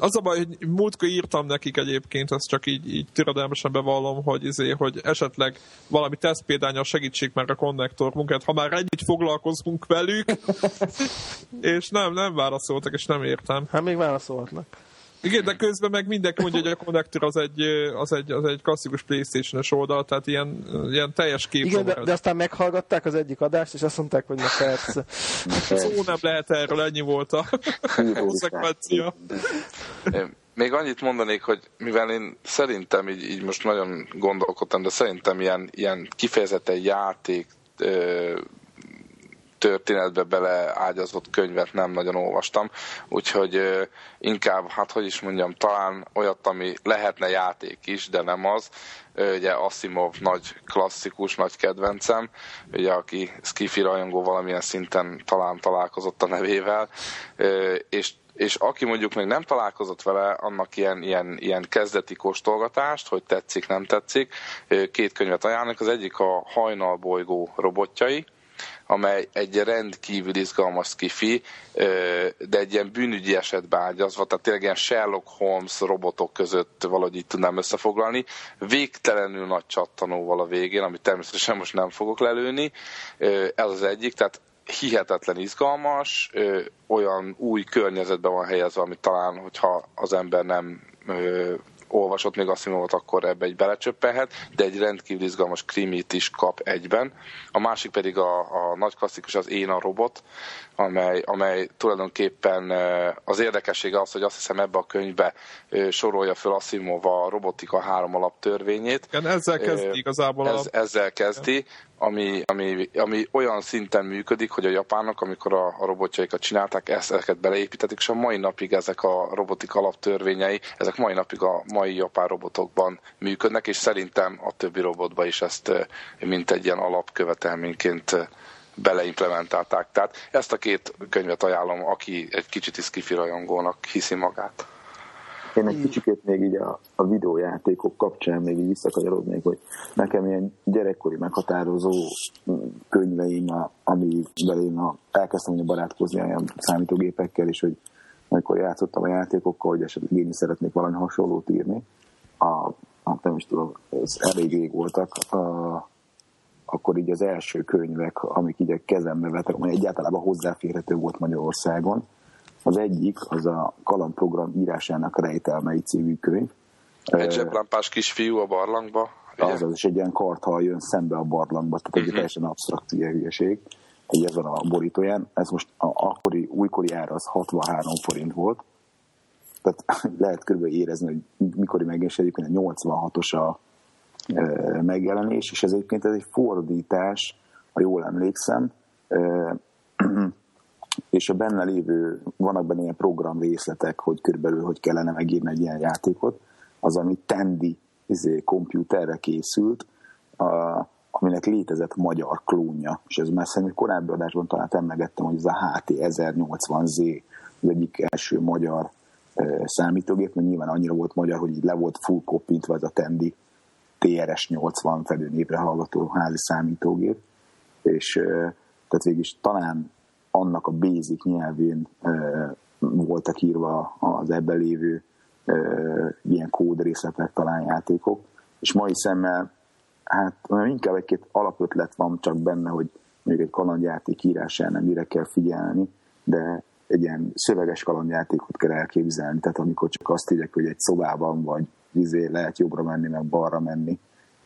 Az a baj, hogy múltkor írtam nekik egyébként, ezt csak így, így türedelmesen bevallom, hogy, izé, hogy esetleg valami tesztpéldányal segítsék meg a konnektor munkát, ha már ennyit foglalkozunk velük, és nem, nem válaszoltak, és nem értem. Hát még válaszolhatnak. Igen, de közben meg mindenki mondja, hogy a Connector az egy, az egy, az egy klasszikus Playstation-es oldal, tehát ilyen, ilyen teljes kép. Igen, de, de, aztán meghallgatták az egyik adást, és azt mondták, hogy na persze. Szó nem lehet erről, ennyi volt a konzekvencia. Még annyit mondanék, hogy mivel én szerintem, így, így most nagyon gondolkodtam, de szerintem ilyen, ilyen kifejezetten játék történetbe beleágyazott könyvet nem nagyon olvastam, úgyhogy inkább, hát hogy is mondjam, talán olyat, ami lehetne játék is, de nem az. Ugye Asimov nagy klasszikus, nagy kedvencem, ugye aki skifi rajongó valamilyen szinten talán találkozott a nevével, és és aki mondjuk még nem találkozott vele, annak ilyen, ilyen, ilyen kezdeti kóstolgatást, hogy tetszik, nem tetszik. Két könyvet ajánlok, az egyik a Hajnalbolygó robotjai, amely egy rendkívül izgalmas skifi, de egy ilyen bűnügyi esetbe ágyazva, tehát tényleg ilyen Sherlock Holmes robotok között valahogy így tudnám összefoglalni. Végtelenül nagy csattanóval a végén, amit természetesen most nem fogok lelőni. Ez az egyik, tehát hihetetlen izgalmas, olyan új környezetben van helyezve, amit talán, hogyha az ember nem olvasott még Asimovot, akkor ebbe egy belecsöppelhet, de egy rendkívül izgalmas krimit is kap egyben. A másik pedig a, a nagy klasszikus, az Én a robot, amely, amely tulajdonképpen az érdekessége az, hogy azt hiszem ebbe a könyvbe sorolja föl Asimov a robotika három alaptörvényét. Igen, ezzel kezdi igazából. Ez, a... Ezzel kezdi, ami, ami, ami olyan szinten működik, hogy a japánok, amikor a, a robotjaikat csinálták, ezt, ezeket beleépítették, és a mai napig ezek a robotik alaptörvényei, ezek mai napig a mai japán robotokban működnek, és szerintem a többi robotban is ezt mint egy ilyen alapkövetelményként beleimplementálták. Tehát ezt a két könyvet ajánlom, aki egy kicsit is kifi rajongónak hiszi magát. Én egy kicsit még így a, a videójátékok kapcsán még így visszakanyarodnék, hogy nekem ilyen gyerekkori meghatározó könyveim, amivel én a, elkezdtem barátkozni olyan számítógépekkel, és hogy amikor játszottam a játékokkal, hogy esetleg én is szeretnék valami hasonlót írni, a, hát nem is tudom, ez elég rég voltak, a, akkor így az első könyvek, amik így a kezembe vettek, ami egyáltalán hozzáférhető volt Magyarországon. Az egyik az a kalandprogram írásának rejtelmei című könyv. Egy zseblámpás kisfiú a barlangba. Ugye? Az, az is egy ilyen karthal jön szembe a barlangba, tehát egy uh-huh. teljesen absztrakt ilyen hülyeség. Egy ezen a borítóján. Ez most a akkori, újkori ára az 63 forint volt. Tehát lehet körülbelül érezni, hogy egyébként a 86-os a megjelenés, és ez egyébként ez egy fordítás, ha jól emlékszem, és a benne lévő, vannak benne ilyen program részletek, hogy körülbelül hogy kellene megírni egy ilyen játékot, az, ami Tendi izé, komputerre készült, a, aminek létezett magyar klónja, és ez már szerintem korábbi adásban talán emlegettem, hogy ez a HT 1080Z, az egyik első magyar e, számítógép, mert nyilván annyira volt magyar, hogy így le volt full kopintva ez a Tendi TRS-80 fedő népre hallgató házi számítógép, és tehát végig is talán annak a basic nyelvén voltak írva az ebben lévő ilyen kódrészletek talán játékok, és mai szemmel hát inkább egy-két alapötlet van csak benne, hogy még egy kalandjáték írásán mire kell figyelni, de egy ilyen szöveges kalandjátékot kell elképzelni, tehát amikor csak azt írják, hogy egy szobában vagy izé, lehet jobbra menni, meg balra menni,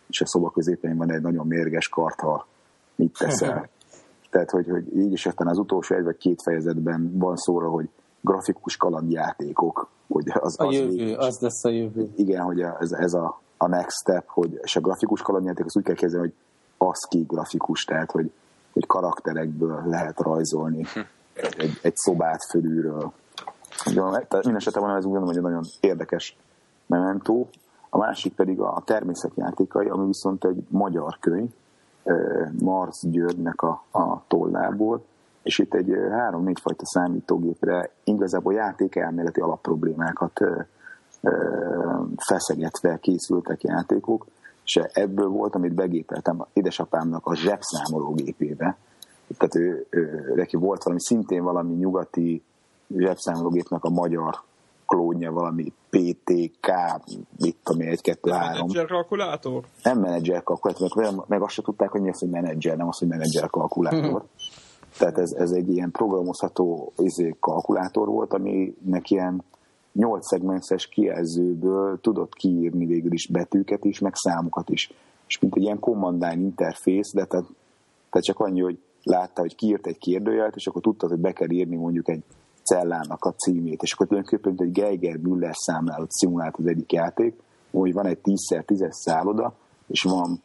és a szoba középén van egy nagyon mérges karthal, mit teszel. Tehát, hogy, hogy így is aztán az utolsó egy vagy két fejezetben van szóra, hogy grafikus kalandjátékok. Hogy az, a az jövő, így, az lesz a jövő. Igen, hogy ez, ez a, a next step, hogy, és a grafikus kalandjáték az úgy kell kezdeni, hogy ASCII grafikus, tehát, hogy, hogy karakterekből lehet rajzolni hm. egy, egy szobát fölülről. Tehát minden esetben van, ez úgy gondolom, hogy egy nagyon érdekes mementó. A másik pedig a természetjátékai, ami viszont egy magyar könyv, Mars Györgynek a, a tollából, és itt egy három-négy fajta számítógépre igazából játékelméleti alapproblémákat feszegetve készültek játékok, és ebből volt, amit begépeltem édesapámnak a zsebszámológépébe. Tehát ő, ő, neki volt valami, szintén valami nyugati zsebszámológépnek a magyar klónja, valami PTK, mit tudom én, 1, 2, 3. Menedzser kalkulátor? Nem menedzser kalkulátor, meg, meg azt se tudták, hogy mi az, hogy menedzser, nem az, hogy menedzser kalkulátor. Hmm. Tehát ez, ez egy ilyen programozható izé, kalkulátor volt, aminek ilyen 8 szegmenses kijelzőből tudott kiírni végül is betűket is, meg számokat is. És mint egy ilyen command line interfész, de tehát, tehát csak annyi, hogy látta, hogy kiírt egy kérdőjelet, és akkor tudta, hogy be kell írni mondjuk egy cellának a címét, és akkor tulajdonképpen egy Geiger-Müller számlálót szimulált az egyik játék, hogy van egy 10x10-es szálloda, és van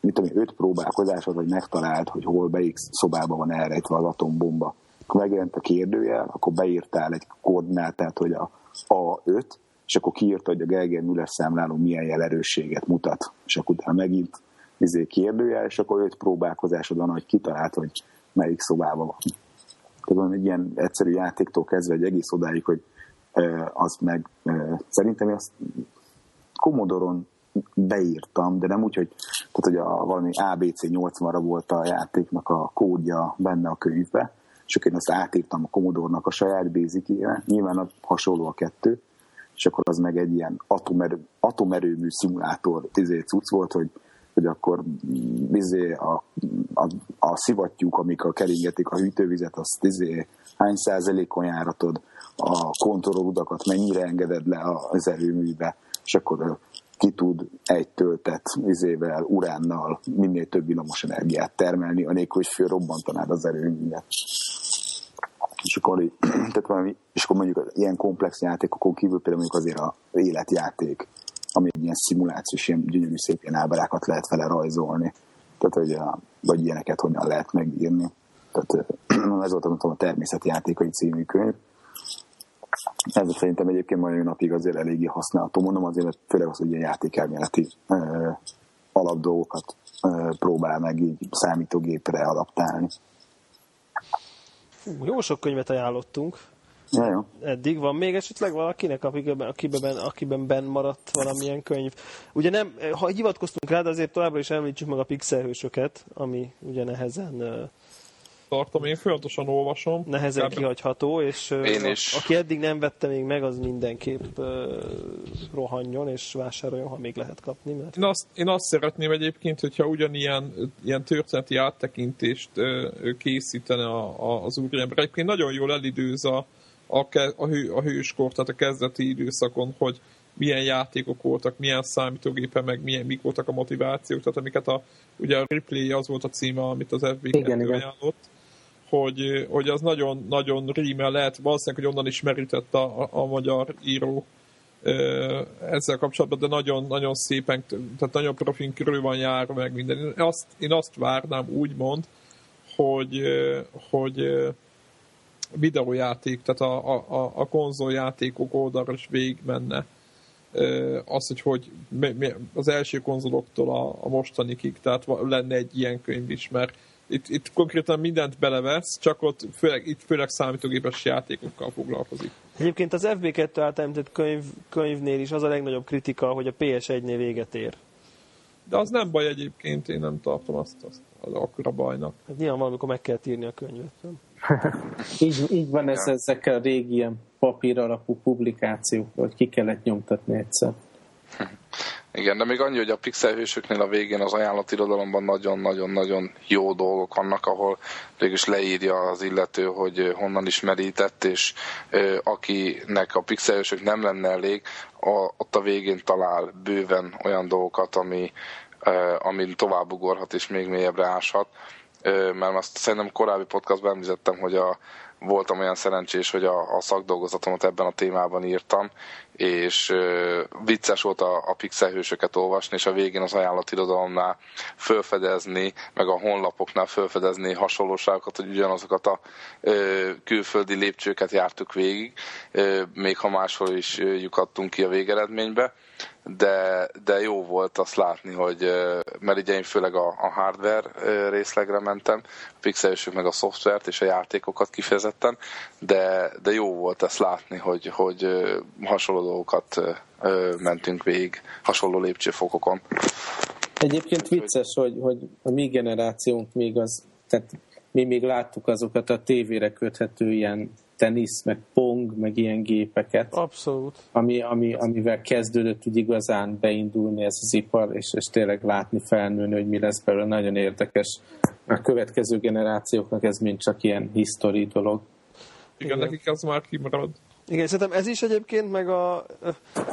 mit tudom, öt próbálkozásod, hogy megtalált, hogy hol belyik szobában van elrejtve az atombomba. Akkor megjelent a kérdőjel, akkor beírtál egy koordinátát, hogy a A5, és akkor kiírta, hogy a Geiger Müller számláló milyen jelerősséget mutat. És akkor utána megint izé kérdőjel, és akkor öt próbálkozásod van, hogy kitalált, hogy melyik szobában van. Tehát egy ilyen egyszerű játéktól kezdve egy egész odáig, hogy az meg szerintem azt Commodore-on beírtam, de nem úgy, hogy, tehát, hogy a, valami ABC 80-ra volt a játéknak a kódja benne a könyvbe, és akkor én azt átírtam a Commodore-nak a saját basic nyilván a, hasonló a kettő, és akkor az meg egy ilyen atomerő, atomerőmű szimulátor izé cucc volt, hogy, hogy akkor izé a, a, a szivattyúk, amik a keringetik a hűtővizet, azt izé hány százalékon járatod, a kontrolludakat mennyire engeded le az erőműbe, és akkor ki tud egy töltet izével, uránnal minél több villamos energiát termelni, anélkül, hogy fölrobbantanád az erőművet. És akkor, tehát valami, és akkor mondjuk ilyen komplex játékokon kívül például mondjuk azért az életjáték, ami egy ilyen szimuláció, és ilyen gyönyörű szép ilyen ábrákat lehet vele rajzolni. Tehát, hogy a, vagy ilyeneket hogyan lehet megírni. Tehát ez volt a, a természeti játékai című könyv ez szerintem egyébként mai napig azért eléggé használható. Mondom azért, mert főleg az, hogy ilyen játékelméleti uh, alapdolgokat uh, próbál meg így számítógépre adaptálni. Jó sok könyvet ajánlottunk. Ja, jó. Eddig van még esetleg valakinek, akiben, akiben, akiben ben maradt valamilyen könyv. Ugye nem, ha hivatkoztunk rá, de azért továbbra is említsük meg a pixelhősöket, ami ugye nehezen tartom, én folyamatosan olvasom. Nehezen Kár... kihagyható, és én is. aki eddig nem vette még meg, az mindenképp uh, rohanjon és vásároljon, ha még lehet kapni. Mert... Én, azt, én azt szeretném egyébként, hogyha ugyanilyen ilyen történeti áttekintést uh, készítene a, a, az úriember. Egyébként nagyon jól elidőz a, a, a, hő, a hőskor, tehát a kezdeti időszakon, hogy milyen játékok voltak, milyen számítógépe, meg milyen, mik voltak a motivációk, tehát amiket a, ugye a Replay az volt a címe, amit az FB2 ajánlott, hogy, hogy az nagyon-nagyon rímel lehet, valószínűleg, hogy onnan is merített a, a, a magyar író ezzel kapcsolatban, de nagyon-nagyon szépen, tehát nagyon profin körül van járva meg minden. Én azt, én azt várnám úgymond, hogy, hogy videójáték, tehát a, a, a konzoljátékok oldalra is végig menne az, hogy, hogy az első konzoloktól a, a mostanikig, tehát lenne egy ilyen könyv is, mert itt, itt konkrétan mindent belevesz, csak ott főleg, itt főleg számítógépes játékokkal foglalkozik. Egyébként az FB2 által könyv, könyvnél is az a legnagyobb kritika, hogy a PS1-nél véget ér. De az nem baj egyébként, én nem tartom azt, azt az akkora bajnak. Hát nyilván valamikor meg kell írni a könyvet. Nem? így, így van ez ja. ezekkel a régi ilyen papír alapú publikációkkal, hogy ki kellett nyomtatni egyszer. Igen, de még annyi, hogy a pixelhősöknél a végén az ajánlatirodalomban nagyon-nagyon-nagyon jó dolgok vannak, ahol végülis leírja az illető, hogy honnan is merített, és ö, akinek a pixelhősök nem lenne elég, a, ott a végén talál bőven olyan dolgokat, ami, ö, amin tovább ugorhat és még mélyebbre áshat. Ö, mert azt szerintem korábbi podcastban említettem, hogy a, voltam olyan szerencsés, hogy a, a szakdolgozatomat ebben a témában írtam, és uh, vicces volt a, a pixelhősöket olvasni, és a végén az ajánlatirodalomnál felfedezni, meg a honlapoknál felfedezni hasonlóságokat, hogy ugyanazokat a uh, külföldi lépcsőket jártuk végig, uh, még ha máshol is lyukadtunk ki a végeredménybe de, de jó volt azt látni, hogy mert ugye én főleg a, a hardware részlegre mentem, a pixelősök meg a szoftvert és a játékokat kifejezetten, de, de jó volt ezt látni, hogy, hogy hasonló dolgokat mentünk végig, hasonló lépcsőfokokon. Egyébként vicces, hogy, hogy a mi generációnk még az, tehát mi még láttuk azokat a tévére köthető ilyen tenisz, meg pong, meg ilyen gépeket. Abszolút. Ami, ami, amivel kezdődött úgy igazán beindulni ez az ipar, és, és tényleg látni, felnőni, hogy mi lesz belőle. Nagyon érdekes. A következő generációknak ez mind csak ilyen history dolog. Igen, Igen. nekik az már kimarad. Igen, szerintem ez is egyébként, meg a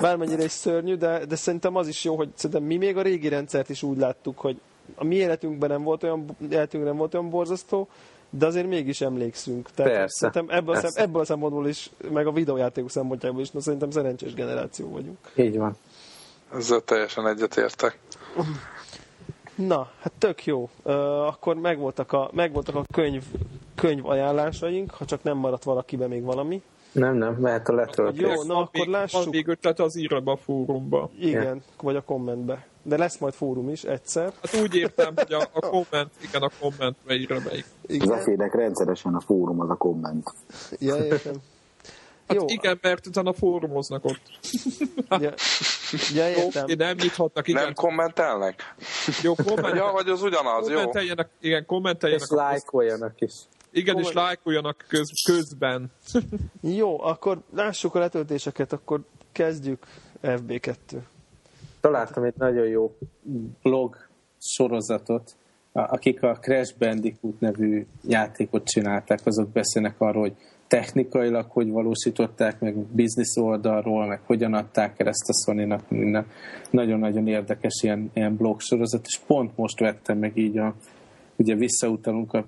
bármennyire is szörnyű, de, de szerintem az is jó, hogy szerintem mi még a régi rendszert is úgy láttuk, hogy a mi életünkben nem volt olyan, életünkben nem volt olyan borzasztó, de azért mégis emlékszünk. Tehát Persze. Szerintem ebből, Persze. A szem, ebből a szempontból is, meg a videójátékok szempontjából is, no, szerintem szerencsés generáció vagyunk. Így van. Ezzel teljesen egyetértek. Na, hát tök jó. Uh, akkor megvoltak a, megvoltak a könyv, könyv ajánlásaink, ha csak nem maradt valakiben még valami. Nem, nem, mehet a letöltés. Jó, na akkor lássuk. Van még ötlet, az írja be a fórumba. Igen, vagy a kommentbe. De lesz majd fórum is egyszer. Hát úgy értem, hogy a, a komment, igen, a komment be. Az Igen. efédek rendszeresen a fórum az a komment. Ja, értem. Hát Jó, igen, mert utána fórumoznak ott. ja, ja, értem. Oké, nem nyithatnak, igen. Nem kommentelnek? Jó, komment, Ja, vagy az ugyanaz, jó? kommenteljenek, igen, kommenteljenek. És lájkoljanak is. Igen, és lájkoljanak köz, közben. Jó, akkor lássuk a letöltéseket, akkor kezdjük FB2. Találtam egy nagyon jó blog sorozatot, akik a Crash Bandicoot nevű játékot csinálták, azok beszélnek arról, hogy technikailag hogy valósították, meg biznisz oldalról, meg hogyan adták el ezt a Sony-nak minden. Nagyon-nagyon érdekes ilyen, ilyen blog sorozat, és pont most vettem meg így a, ugye visszautalunk a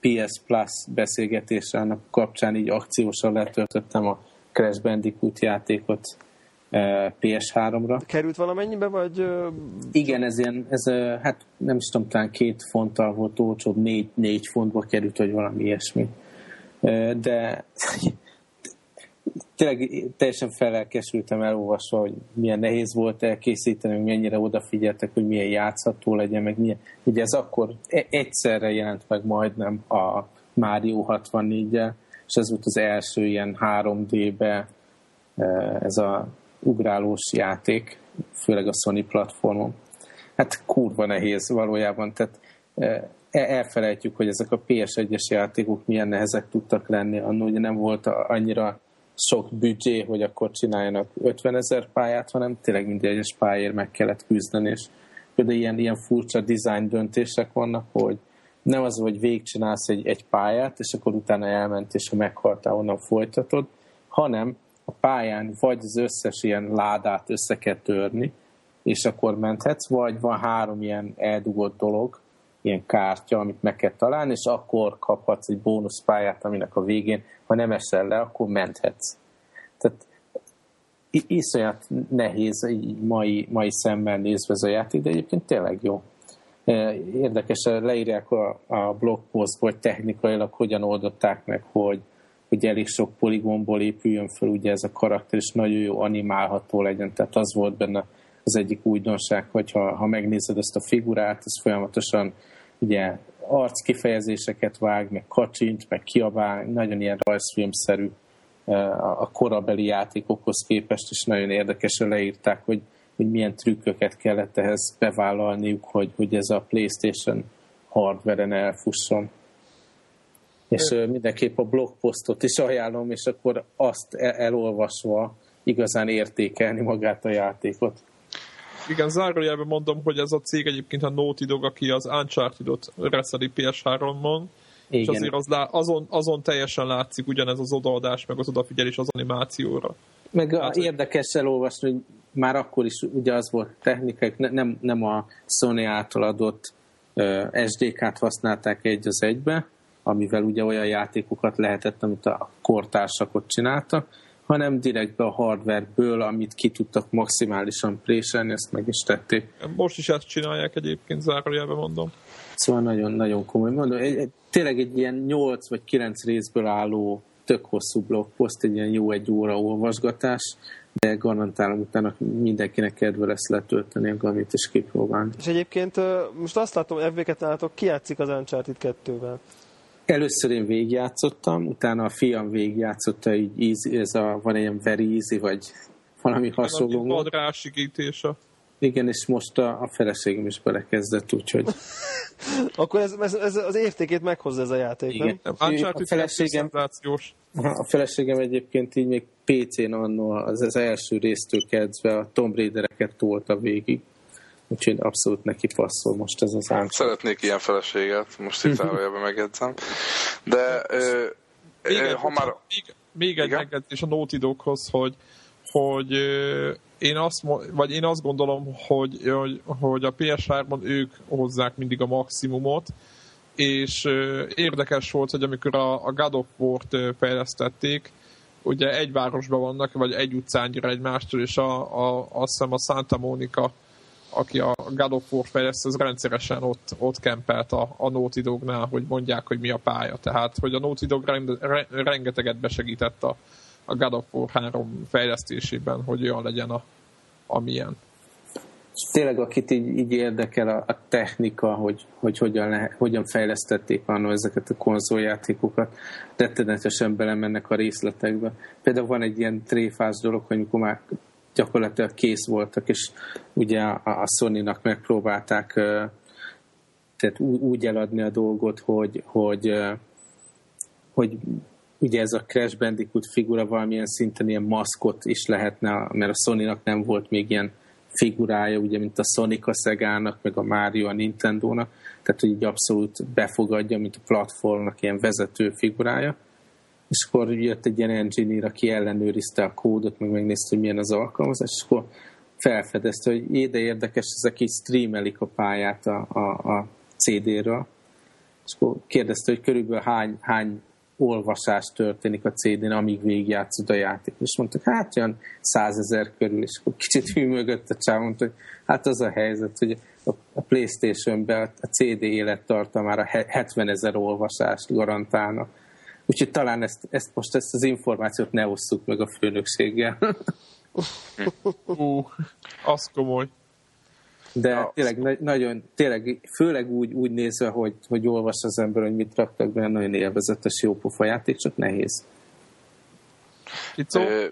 PS Plus beszélgetésre, annak kapcsán így akciósan letöltöttem a Crash Bandicoot játékot PS3-ra. Került valamennyibe, vagy... Igen, ez ilyen, ez, hát nem is tudom, talán két fonttal volt olcsóbb, négy, négy fontba került, vagy valami ilyesmi. De tényleg teljesen felelkesültem elolvasva, hogy milyen nehéz volt elkészíteni, hogy mennyire odafigyeltek, hogy milyen játszható legyen, meg milyen. Ugye ez akkor e- egyszerre jelent meg majdnem a Mario 64-jel, és ez volt az első ilyen 3D-be eh, ez a ugrálós játék, főleg a Sony platformon. Hát kurva nehéz valójában, tehát eh, elfelejtjük, hogy ezek a PS1-es játékok milyen nehezek tudtak lenni. Annól ugye nem volt annyira sok büdzsé, hogy akkor csináljanak 50 ezer pályát, hanem tényleg minden egyes pályáért meg kellett küzdeni, és például ilyen, ilyen furcsa design döntések vannak, hogy nem az, hogy végigcsinálsz egy, egy pályát, és akkor utána elment, és ha meghaltál, onnan folytatod, hanem a pályán vagy az összes ilyen ládát össze kell törni, és akkor menthetsz, vagy van három ilyen eldugott dolog, ilyen kártya, amit meg kell találni, és akkor kaphatsz egy bónuszpályát, aminek a végén, ha nem esel le, akkor menthetsz. Tehát iszonyat nehéz így mai, mai szemmel nézve ez a játék, de egyébként tényleg jó. Eh, Érdekes, leírják a, a blogpost, hogy technikailag hogyan oldották meg, hogy, hogy elég sok poligomból épüljön fel ugye ez a karakter, és nagyon jó animálható legyen. Tehát az volt benne az egyik újdonság, hogy ha, ha megnézed ezt a figurát, ez folyamatosan ugye arc kifejezéseket vág, meg kacsint, meg kiabál, nagyon ilyen rajzfilmszerű eh, a korabeli játékokhoz képest, és nagyon érdekesen leírták, hogy, hogy milyen trükköket kellett ehhez bevállalniuk, hogy, hogy ez a PlayStation hardveren elfusson. És mindenképp a blogposztot is ajánlom, és akkor azt e- elolvasva igazán értékelni magát a játékot. Igen, zárójelben mondom, hogy ez a cég egyébként a Naughty Dog, aki az Uncharted-ot reszeli PS3-on, és Igen. azért az lá, azon, azon teljesen látszik ugyanez az odaadás, meg az odafigyelés az animációra. Meg Hát, érdekes elolvasni, hogy már akkor is ugye az volt technikai, ne, nem, nem a Sony által adott uh, SDK-t használták egy az egybe, amivel ugye olyan játékokat lehetett, amit a kortársak ott csináltak, hanem direktbe a hardwareből, amit ki tudtak maximálisan préselni, ezt meg is tették. Most is ezt csinálják egyébként, zárójelben mondom. Szóval nagyon-nagyon komoly. Mondom, egy, egy, tényleg egy ilyen 8 vagy 9 részből álló tök hosszú blogpost, egy ilyen jó egy óra olvasgatás, de garantálom utána mindenkinek kedve lesz letölteni a gamit és kipróbálni. És egyébként most azt látom, hogy FB2 nálatok ki játszik az Uncharted 2-vel. Először én végigjátszottam, utána a fiam végigjátszotta, így easy, ez a, van egy ilyen very easy, vagy valami Van hasonló. rásígítése. Igen, és most a, a feleségem is belekezdett, úgyhogy... Akkor ez, ez, ez, az értékét meghozza ez a játék, Igen. nem? A feleségem, a feleségem egyébként így még PC-n annó az, az első résztől kezdve a Tomb Raider-eket tolta végig. Úgyhogy abszolút neki passzol most ez az ám. Szeretnék ilyen feleséget, most itt zárójelben megjegyzem. De ö, még, ö, egy, ha már... Még, még egy megjegyzés a Naughty Doghoz, hogy, hogy én azt, vagy én azt gondolom, hogy, hogy, hogy a PS3-ban ők hozzák mindig a maximumot, és érdekes volt, hogy amikor a, a God of War-t fejlesztették, ugye egy városban vannak, vagy egy utcányira egymástól, és a, a, azt hiszem a Santa Monica, aki a God of War fejleszt, az rendszeresen ott, ott kempelt a, a Naughty Dognál, hogy mondják, hogy mi a pálya. Tehát, hogy a Naughty Dog rende, rengeteget besegített a, a God of War 3 fejlesztésében, hogy olyan legyen a, amilyen. Tényleg, akit így, így érdekel a, a technika, hogy, hogy hogyan, lehet, hogyan fejlesztették annól ezeket a konzoljátékokat, rettenetesen belemennek a részletekbe. Például van egy ilyen tréfás dolog, hogy amikor már gyakorlatilag kész voltak, és ugye a, Sony-nak megpróbálták tehát úgy eladni a dolgot, hogy, hogy, hogy ugye ez a Crash Bandicoot figura valamilyen szinten ilyen maszkot is lehetne, mert a Sony-nak nem volt még ilyen figurája, ugye, mint a Sonic a Sega-nak, meg a Mario a Nintendo-nak, tehát hogy így abszolút befogadja, mint a platformnak ilyen vezető figurája. És akkor jött egy ilyen engineer, aki ellenőrizte a kódot, meg megnézte, hogy milyen az alkalmazás, és akkor felfedezte, hogy éde érdekes, ezek így streamelik a pályát a, a, a CD-ről. És akkor kérdezte, hogy körülbelül hány, hány olvasás történik a CD-n, amíg végigjátszod a játék. És mondtak, hát olyan százezer körül, és akkor kicsit hűmögött a csáv, mondta, hogy hát az a helyzet, hogy a Playstation-ben a CD élettartamára 70 ezer olvasást garantálnak. Úgyhogy talán ezt, ezt most ezt az információt ne osszuk meg a főnökséggel. Ú, az komoly. De ja, tényleg nagyon, tényleg, főleg úgy, úgy nézve, hogy, hogy olvas az ember, hogy mit raktak benne, nagyon élvezetes, jó pofa játék, csak nehéz. Itt Ö,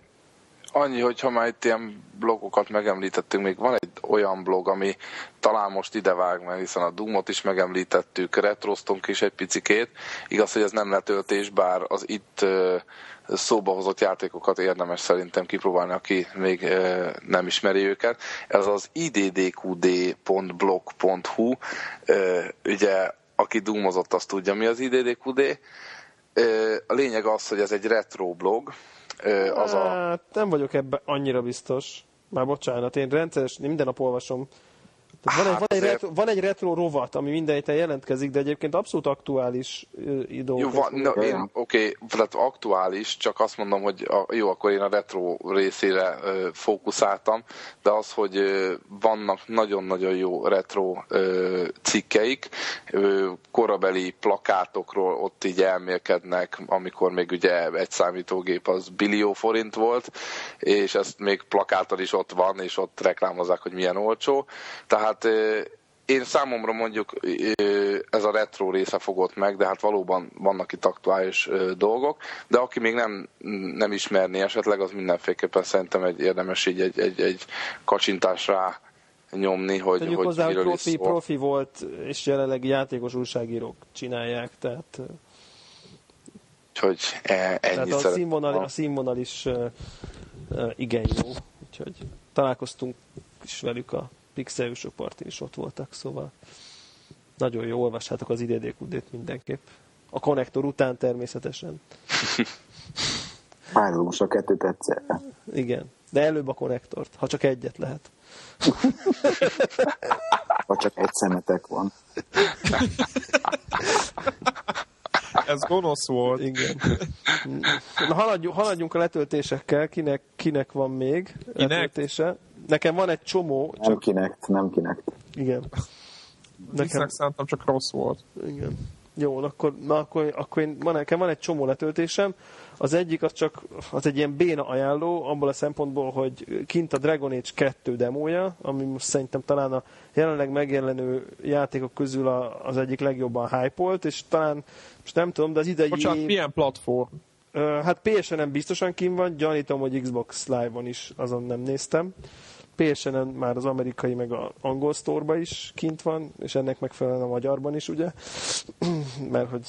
annyi, hogy ha már itt ilyen blogokat megemlítettünk, még van egy olyan blog, ami talán most idevág, mert hiszen a Doomot is megemlítettük, retroztunk is egy picikét. Igaz, hogy ez nem letöltés, bár az itt szóba hozott játékokat érdemes szerintem kipróbálni, aki még nem ismeri őket. Ez az iddqd.blog.hu ugye aki doomozott, azt tudja, mi az iddqd. A lényeg az, hogy ez egy retro blog. Az a... Hát, nem vagyok ebben annyira biztos. Már bocsánat, én rendszeres, minden nap olvasom van, egy, van, egy retro, van egy retro rovat, ami minden héten jelentkezik, de egyébként abszolút aktuális idő. Jó, van, no, én, oké, okay, tehát aktuális, csak azt mondom, hogy a, jó, akkor én a retro részére ö, fókuszáltam, de az, hogy ö, vannak nagyon-nagyon jó retro ö, cikkeik, ö, korabeli plakátokról ott így elmélkednek, amikor még ugye egy számítógép az billió forint volt, és ezt még plakáttal is ott van, és ott reklámozzák, hogy milyen olcsó. Tehát tehát én számomra mondjuk ez a retro része fogott meg, de hát valóban vannak itt aktuális dolgok, de aki még nem, nem ismerné esetleg, az mindenféleképpen szerintem egy érdemes így egy, egy, egy kacsintás rá nyomni, hogy, Tegyük hogy hozzá, hogy profi, profi volt, és jelenleg játékos újságírók csinálják, tehát... Úgyhogy e, ennyit Tehát a színvonal, a színvonal is igen jó, úgyhogy találkoztunk is velük a pixeljusok partin is ott voltak, szóval nagyon jó, olvassátok az IDDQD-t mindenképp. A konnektor után természetesen. Párhuzamos a kettőt egyszerre. Igen, de előbb a konnektort, ha csak egyet lehet. ha csak egy szemetek van. Ez gonosz volt. Igen. Na, haladjunk, haladjunk a letöltésekkel. Kinek, kinek van még kinek? letöltése? Nekem van egy csomó. Nem kinek, nem kinek. Igen. Nekem szerintem csak rossz volt. Igen. Jó, akkor, na, akkor, akkor én, van, nekem van egy csomó letöltésem. Az egyik az csak az egy ilyen béna ajánló, abból a szempontból, hogy kint a Dragon Age 2 demója, ami most szerintem talán a jelenleg megjelenő játékok közül a, az egyik legjobban hype és talán, most nem tudom, de az idei... Bocsánat, milyen platform? Hát PSN-en biztosan kim van, gyanítom, hogy Xbox Live-on is, azon nem néztem. PSN-en már az amerikai meg az angol sztorba is kint van, és ennek megfelelően a magyarban is, ugye? Mert hogy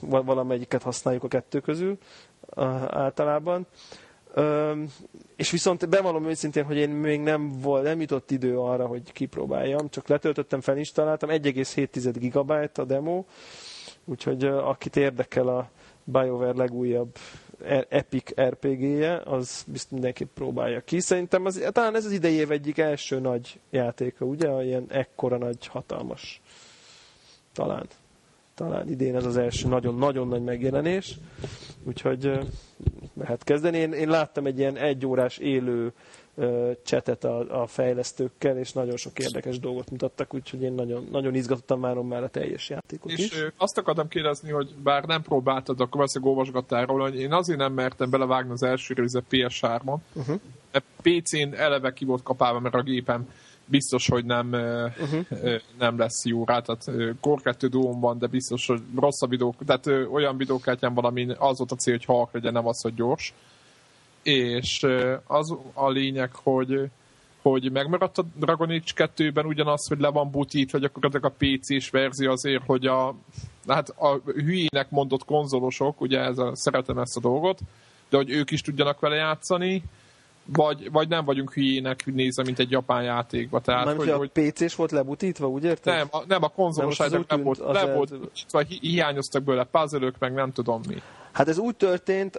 valamelyiket használjuk a kettő közül általában. És viszont bevallom őszintén, hogy én még nem, volt, nem jutott idő arra, hogy kipróbáljam, csak letöltöttem, felinstaláltam, 1,7 gigabyte a demo, úgyhogy akit érdekel a BioWare legújabb Epic RPG-je, az biztos mindenképp próbálja ki. Szerintem az, talán ez az idei év egyik első nagy játéka, ugye? Ilyen ekkora nagy, hatalmas. Talán. Talán idén ez az első nagyon-nagyon nagy megjelenés. Úgyhogy lehet kezdeni. Én, én láttam egy ilyen egyórás élő csetet a, a fejlesztőkkel, és nagyon sok érdekes dolgot mutattak, úgyhogy én nagyon, nagyon izgatottam már már a teljes játékot és is. azt akartam kérdezni, hogy bár nem próbáltad, akkor valószínűleg olvasgattál róla, hogy én azért nem mertem belevágni az első része PS3-on, uh-huh. mert PC-n eleve ki volt kapálva, mert a gépem biztos, hogy nem, uh-huh. nem lesz jó rá, tehát Core 2 van, de biztos, hogy rosszabb videók, tehát olyan videókártyán van, ami az volt a cél, hogy halk legyen, nem az, hogy gyors és az a lényeg, hogy hogy megmaradt a Dragon Age 2-ben ugyanaz, hogy le van butítva gyakorlatilag a PC-s verzió azért, hogy a, hát a hülyének mondott konzolosok, ugye ez a, szeretem ezt a dolgot, de hogy ők is tudjanak vele játszani, vagy, vagy nem vagyunk hülyének nézve, mint egy japán játékba. Tehát, nem, hogy, hogy, a PC-s volt lebutítva, úgy érted? Nem, a, nem a konzolos nem, nem volt, le volt, vagy hiányoztak belőle puzzle meg nem tudom mi. Hát ez úgy történt,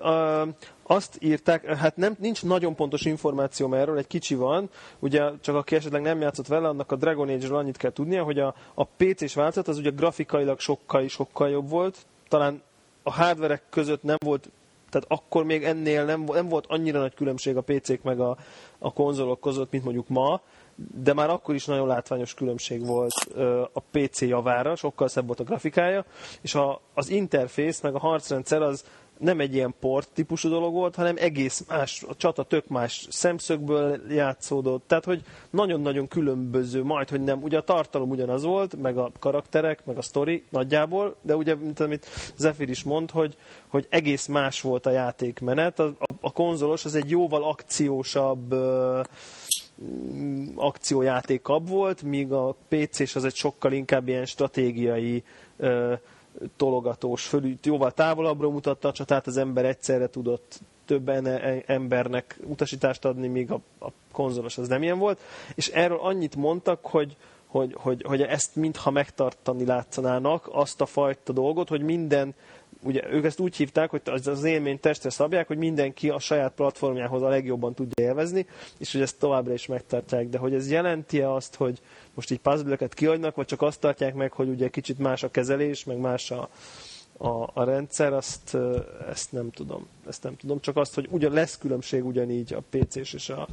azt írták, hát nem, nincs nagyon pontos információ erről, egy kicsi van, ugye csak aki esetleg nem játszott vele, annak a Dragon Age-ről annyit kell tudnia, hogy a, a PC-s változat az ugye grafikailag sokkal, sokkal jobb volt, talán a hardverek között nem volt tehát akkor még ennél nem, nem volt annyira nagy különbség a PC-k meg a, a konzolok között, mint mondjuk ma, de már akkor is nagyon látványos különbség volt a PC javára, sokkal szebb volt a grafikája, és a, az interfész meg a harcrendszer az nem egy ilyen port típusú dolog volt, hanem egész más, a csata tök más szemszögből játszódott, tehát hogy nagyon-nagyon különböző, majd, hogy nem, ugye a tartalom ugyanaz volt, meg a karakterek, meg a sztori nagyjából, de ugye, mint amit Zephyr is mond, hogy, hogy egész más volt a játékmenet, a, a, a konzolos az egy jóval akciósabb uh, akciójátékabb volt, míg a PC-s az egy sokkal inkább ilyen stratégiai uh, tologatós, fölül, jóval távolabbra mutatta a csatát, az ember egyszerre tudott több embernek utasítást adni, míg a, a konzolos az nem ilyen volt. És erről annyit mondtak, hogy, hogy, hogy, hogy ezt mintha megtartani látszanának, azt a fajta dolgot, hogy minden ugye ők ezt úgy hívták, hogy az, az élmény testre szabják, hogy mindenki a saját platformjához a legjobban tudja élvezni, és hogy ezt továbbra is megtartják. De hogy ez jelenti-e azt, hogy most így puzzle kiadnak, vagy csak azt tartják meg, hogy ugye kicsit más a kezelés, meg más a, a, a rendszer, azt, ezt nem tudom. Ezt nem tudom, csak azt, hogy ugyan lesz különbség ugyanígy a PC-s és a,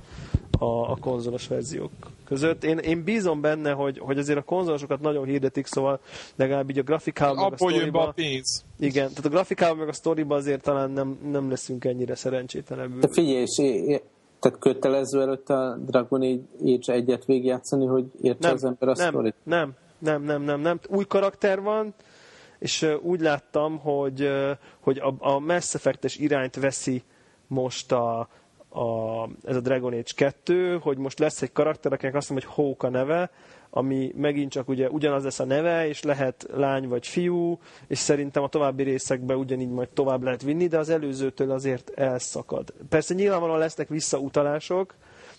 a, a konzolos verziók között. Én, én bízom benne, hogy, hogy azért a konzolosokat nagyon hirdetik, szóval legalább így a grafikában meg a sztoriba... a pénz. Igen, tehát a grafikában meg a sztoriba azért talán nem, nem leszünk ennyire szerencsétlenebbül. De figyelj, és tehát kötelező előtt a Dragon Age egyet végigjátszani, hogy értse nem, az ember a nem, sztorit? Nem, nem, nem, nem, nem. Új karakter van, és úgy láttam, hogy, hogy a, a Mass Effect-es irányt veszi most a, a, ez a Dragon Age 2, hogy most lesz egy karakter, akinek azt mondom, hogy Hawk a neve, ami megint csak ugye ugyanaz lesz a neve, és lehet lány vagy fiú, és szerintem a további részekben ugyanígy majd tovább lehet vinni, de az előzőtől azért elszakad. Persze nyilvánvalóan lesznek visszautalások,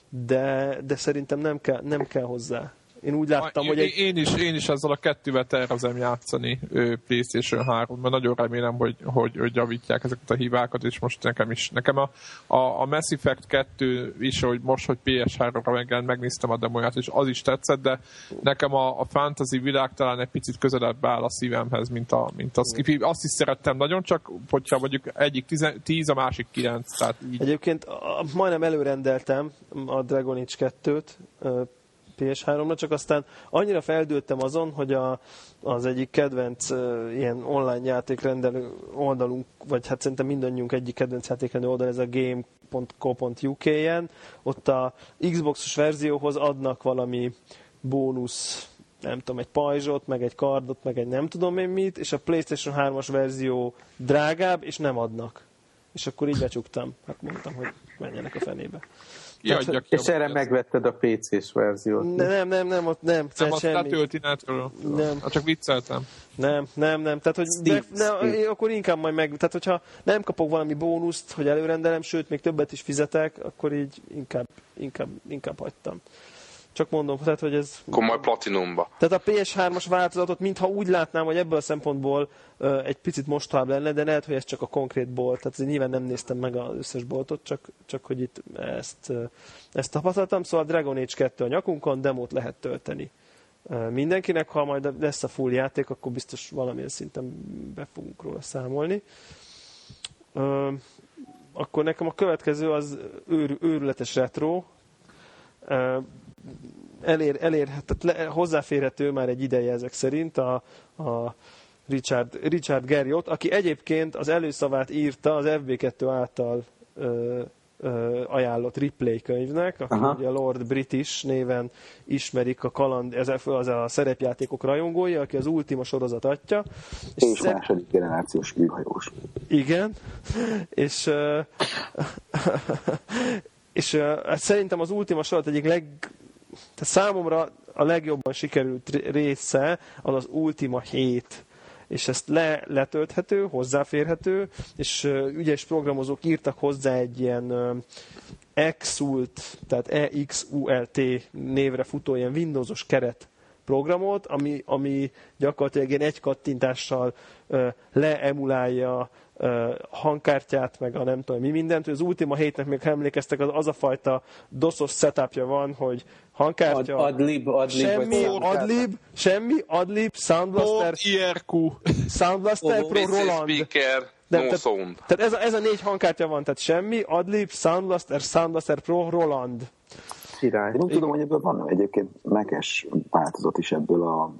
de, de szerintem nem kell, nem kell hozzá. Én úgy láttam, én, hogy... Egy... Én, is, én is ezzel a kettővel tervezem játszani PlayStation 3 mert nagyon remélem, hogy, hogy, hogy javítják ezeket a hibákat, és most nekem is. Nekem a, a, a Mass Effect 2 is, hogy most, hogy PS3-ra megjelent, megnéztem a demóját, és az is tetszett, de nekem a, a fantasy világ talán egy picit közelebb áll a szívemhez, mint a, mint a Skippy. Azt is szerettem nagyon, csak hogyha mondjuk egyik 10, a másik 9. Tehát így. Egyébként majdnem előrendeltem a Dragon Age 2-t, PS3-ra, csak aztán annyira feldőttem azon, hogy a, az egyik kedvenc uh, ilyen online játékrendelő oldalunk, vagy hát szerintem mindannyiunk egyik kedvenc játékrendelő oldal, ez a game.co.uk-en, ott a Xbox-os verzióhoz adnak valami bónusz nem tudom, egy pajzsot, meg egy kardot, meg egy nem tudom én mit, és a PlayStation 3-as verzió drágább, és nem adnak. És akkor így becsuktam. Hát mondtam, hogy menjenek a fenébe. Kiadja ki. És erre megvetted a PC-s verziót. Nem, nem, nem, ott nem. Nem, azt semmi. letölti. Nem. Hát csak vicceltem. Nem, nem, nem. Tehát, hogy Steve, ne, ne, Steve. akkor inkább majd meg... Tehát, hogyha nem kapok valami bónuszt, hogy előrendelem, sőt, még többet is fizetek, akkor így inkább, inkább, inkább hagytam. Csak mondom, tehát, hogy ez... Majd platinumba. Tehát a PS3-as változatot, mintha úgy látnám, hogy ebből a szempontból ö, egy picit mostohább lenne, de lehet, hogy ez csak a konkrét bolt. Tehát azért nyilván nem néztem meg az összes boltot, csak, csak hogy itt ezt, ezt tapasztaltam. Szóval Dragon Age 2 a nyakunkon, demót lehet tölteni. Mindenkinek, ha majd lesz a full játék, akkor biztos valamilyen szinten be fogunk róla számolni. Ö, Akkor nekem a következő az őr, őrületes retro. Ö, elér, elér, tehát le, hozzáférhető már egy ideje ezek szerint a, a Richard, Richard Garriott, aki egyébként az előszavát írta az FB2 által ö, ö, ajánlott replay könyvnek, aki Aha. ugye Lord British néven ismerik a kaland, ez a, az a szerepjátékok rajongója, aki az Ultima sorozat atya. És szer- második generációs űrhajós. igen, és, ö, és ö, hát szerintem az Ultima sorozat egyik leg, tehát számomra a legjobban sikerült ré- része az az Ultima 7 és ezt le, letölthető, hozzáférhető, és ügyes programozók írtak hozzá egy ilyen Exult, tehát EXULT névre futó ilyen Windowsos keret programot, ami, ami gyakorlatilag ilyen egy kattintással ö, leemulálja ö, hangkártyát, meg a nem tudom mi mindent. Az Ultima 7-nek még emlékeztek, az, az a fajta doszos setupja van, hogy hangkártya, Ad, adlib, adlib, semmi adlib, semmi adlib, Sound Blaster, Port IRQ. Sound Blaster Oh, Pro Roland. speaker, Nem, no tehát- sound. Tehát ez a, ez a négy hangkártya van, tehát semmi, Adlib, Sound Blaster, Sound Blaster Pro, Roland. Király. Én úgy tudom, hogy ebből van egyébként mekes változat is ebből a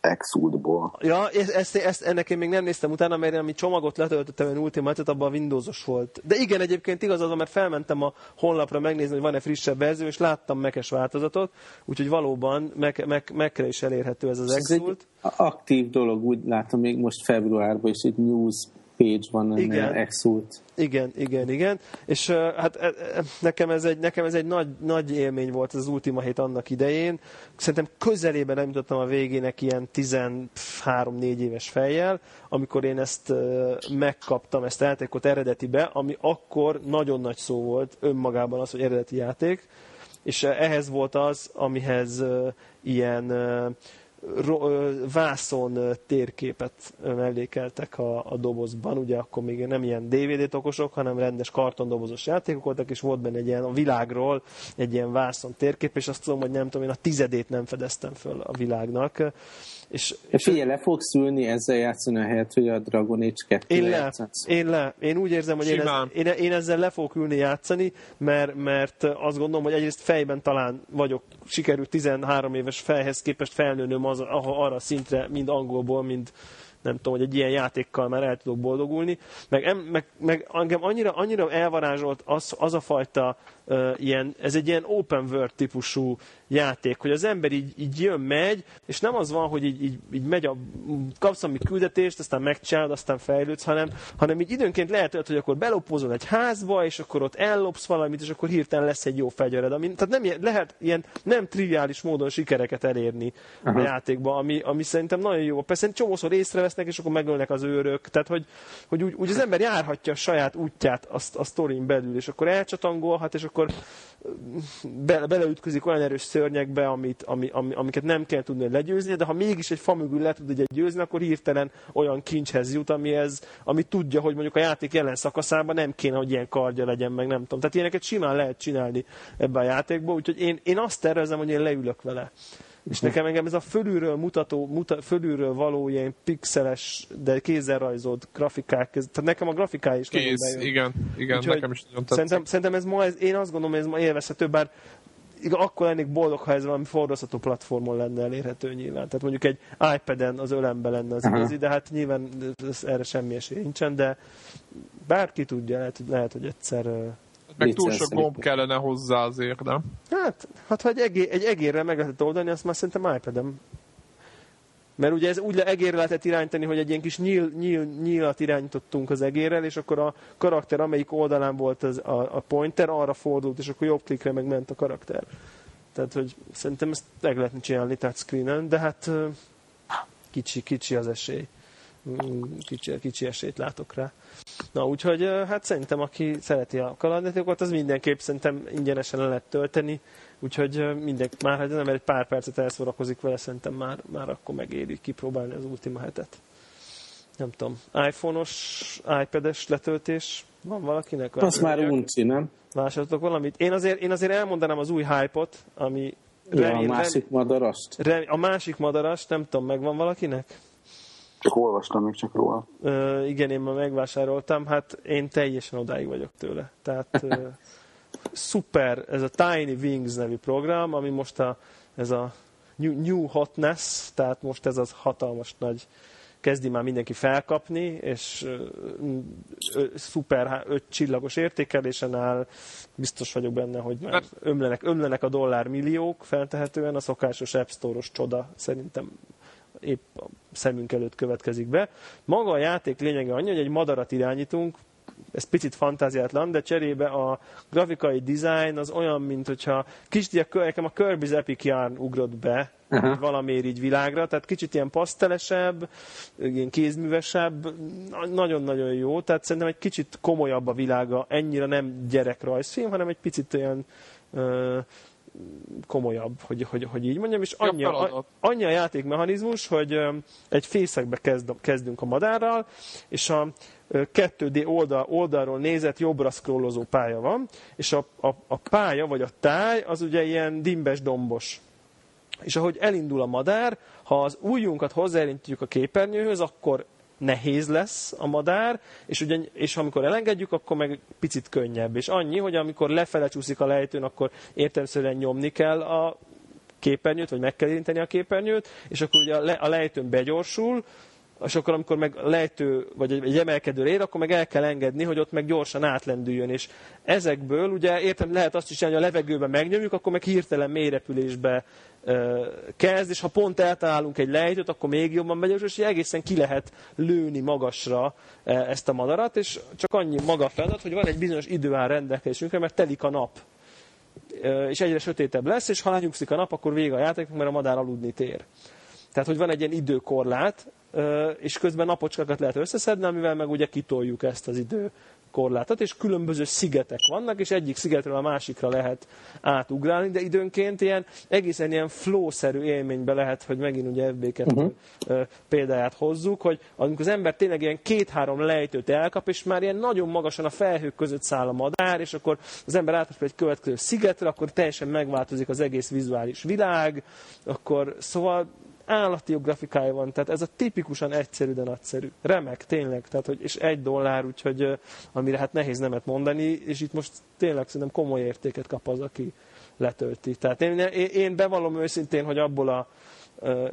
Exult-ból. Ja, ezt, ezt, ezt, ennek én még nem néztem utána, mert én ami csomagot letöltöttem, olyan Ultimate-et, abban a Windowsos volt. De igen, egyébként igaz az, mert felmentem a honlapra megnézni, hogy van-e frissebb verzió, és láttam mekes változatot, úgyhogy valóban meg, meg, megre is elérhető ez az Ez egy Exult. aktív dolog, úgy látom, még most februárban is egy news page van ennél Igen. Exult. Igen, igen, igen. És uh, hát e, e, nekem ez egy, nekem ez egy nagy, nagy élmény volt az Ultima 7 annak idején. Szerintem közelében nem jutottam a végének ilyen 13-4 éves fejjel, amikor én ezt uh, megkaptam, ezt a játékot eredetibe, ami akkor nagyon nagy szó volt önmagában az, hogy eredeti játék. És ehhez volt az, amihez uh, ilyen vászon térképet mellékeltek a, a dobozban, ugye akkor még nem ilyen DVD tokosok, hanem rendes kartondobozos játékok voltak, és volt benne egy ilyen a világról egy ilyen vászon térkép, és azt tudom, hogy nem tudom, én a tizedét nem fedeztem föl a világnak. És, És figyelj, le fogsz ülni ezzel játszani a helyet, hogy a Dragon Age 2 én le, én le. Én úgy érzem, hogy én, ez, én, én ezzel le fogok ülni játszani, mert, mert azt gondolom, hogy egyrészt fejben talán vagyok, sikerült 13 éves fejhez képest felnőnöm az, arra a szintre, mind angolból, mind nem tudom, hogy egy ilyen játékkal már el tudok boldogulni, meg, em, meg, meg engem annyira, annyira elvarázsolt az, az a fajta ilyen, ez egy ilyen open world típusú játék, hogy az ember így, így jön, megy, és nem az van, hogy így, így, így megy, a, kapsz valami küldetést, aztán megcsinálod, aztán fejlődsz, hanem, hanem így időnként lehet hogy akkor belopózol egy házba, és akkor ott ellopsz valamit, és akkor hirtelen lesz egy jó fegyvered. Ami, tehát nem, lehet ilyen nem triviális módon sikereket elérni a játékban, ami, ami szerintem nagyon jó. Persze csomószor észrevesznek, és akkor megölnek az őrök. Tehát, hogy, hogy úgy, úgy, az ember járhatja a saját útját a, a sztorin belül, és akkor elcsatangolhat, és akkor be, beleütközik olyan erős szörnyekbe, amit, ami, ami, amiket nem kell tudni legyőzni, de ha mégis egy famögül le tud egyet győzni, akkor hirtelen olyan kincshez jut, amihez, ami tudja, hogy mondjuk a játék jelen szakaszában nem kéne, hogy ilyen kardja legyen, meg nem tudom. Tehát ilyeneket simán lehet csinálni ebbe a játékba, úgyhogy én, én azt tervezem, hogy én leülök vele. És nekem engem ez a fölülről mutató, muta, fölülről való ilyen pixeles, de kézzel rajzolt grafikák, ez, tehát nekem a grafikái is nagyon Kész, bejön. igen, igen, Úgyhogy nekem is nagyon tetszik. Szerintem, szerintem ez ma, ez, én azt gondolom, hogy ez ma élvezhető, bár akkor lennék boldog, ha ez valami forrasztató platformon lenne elérhető nyilván. Tehát mondjuk egy iPad-en az ölembe lenne az Aha. igazi, de hát nyilván ez, erre semmi esély nincsen, de bárki tudja, lehet, lehet hogy egyszer... Meg túl sok gomb kellene hozzá azért, nem? Hát, hát ha egy, egér, egy egérrel meg lehet oldani, azt már szerintem iPad-en Mert ugye ez úgy egérre lehetett irányítani, hogy egy ilyen kis nyíl, nyíl, nyílat irányítottunk az egérrel, és akkor a karakter, amelyik oldalán volt az, a, a pointer, arra fordult, és akkor jobb klikre meg ment a karakter. Tehát, hogy szerintem ezt meg lehetne csinálni touchscreen-en, de hát kicsi, kicsi az esély. Kicsi, kicsi esélyt látok rá. Na, úgyhogy hát szerintem, aki szereti a kalandjátékokat, az mindenképp szerintem ingyenesen le lehet tölteni, úgyhogy minden, már hát nem egy pár percet elszórakozik vele, szerintem már, már akkor megéri kipróbálni az Ultima hetet. Nem tudom, iPhone-os, iPad-es letöltés van valakinek? Az már unci, nem? Vásároltok valamit? Én azért, én azért elmondanám az új hype-ot, ami... Ja, remén, a másik madarast? Rem, a másik madarast, nem tudom, megvan valakinek? Csak olvastam még csak róla. Ö, igen, én már megvásároltam, hát én teljesen odáig vagyok tőle. Tehát ö, szuper, ez a Tiny Wings nevű program, ami most a, ez a new, new hotness, tehát most ez az hatalmas nagy kezdi már mindenki felkapni, és szuper öt csillagos értékelésen áll, biztos vagyok benne, hogy már ömlenek, ömlenek a dollár milliók feltehetően, a szokásos App Store-os csoda szerintem épp a szemünk előtt következik be. Maga a játék lényege annyi, hogy egy madarat irányítunk, ez picit fantáziátlan, de cserébe a grafikai design az olyan, mint hogyha kicsit nekem a Kirby's Epic Yarn ugrott be uh-huh. valamiért így világra, tehát kicsit ilyen pasztelesebb, ilyen kézművesebb, nagyon-nagyon jó, tehát szerintem egy kicsit komolyabb a világa, ennyire nem gyerekrajzfilm, hanem egy picit olyan uh, komolyabb, hogy, hogy, hogy így mondjam, és annyi, a, annyi a játékmechanizmus, hogy egy fészekbe kezd, kezdünk a madárral, és a 2D oldal, oldalról nézett jobbra scrollozó pálya van, és a, a, a pálya, vagy a táj, az ugye ilyen dimbes dombos. És ahogy elindul a madár, ha az ujjunkat hozzáérintjük a képernyőhöz, akkor nehéz lesz a madár, és, ugye, és amikor elengedjük, akkor meg picit könnyebb. És annyi, hogy amikor lefele csúszik a lejtőn, akkor értelmszerűen nyomni kell a képernyőt, vagy meg kell érinteni a képernyőt, és akkor ugye a, le, a lejtőn begyorsul, és akkor amikor meg lejtő, vagy egy, emelkedő ér, akkor meg el kell engedni, hogy ott meg gyorsan átlendüljön. És ezekből ugye értem, lehet azt is csinálni, hogy a levegőben megnyomjuk, akkor meg hirtelen mélyrepülésbe kezd, és ha pont eltalálunk egy lejtőt, akkor még jobban megy, és egészen ki lehet lőni magasra ezt a madarat, és csak annyi maga feladat, hogy van egy bizonyos idő rendelkezésünkre, mert telik a nap és egyre sötétebb lesz, és ha lenyugszik a nap, akkor vége a játéknak, mert a madár aludni tér. Tehát, hogy van egy ilyen időkorlát, és közben napocskákat lehet összeszedni, amivel meg ugye kitoljuk ezt az idő korlátot, és különböző szigetek vannak, és egyik szigetről a másikra lehet átugrálni, de időnként ilyen egészen ilyen flow-szerű élménybe lehet, hogy megint ugye FB2 uh-huh. példáját hozzuk, hogy amikor az ember tényleg ilyen két-három lejtőt elkap, és már ilyen nagyon magasan a felhők között száll a madár, és akkor az ember átmegy egy következő szigetre, akkor teljesen megváltozik az egész vizuális világ, akkor szóval állati jó grafikája van, tehát ez a tipikusan egyszerű, de nagyszerű. Remek, tényleg, tehát, hogy, és egy dollár, úgyhogy amire hát nehéz nemet mondani, és itt most tényleg szerintem komoly értéket kap az, aki letölti. Tehát én, én bevallom őszintén, hogy abból a,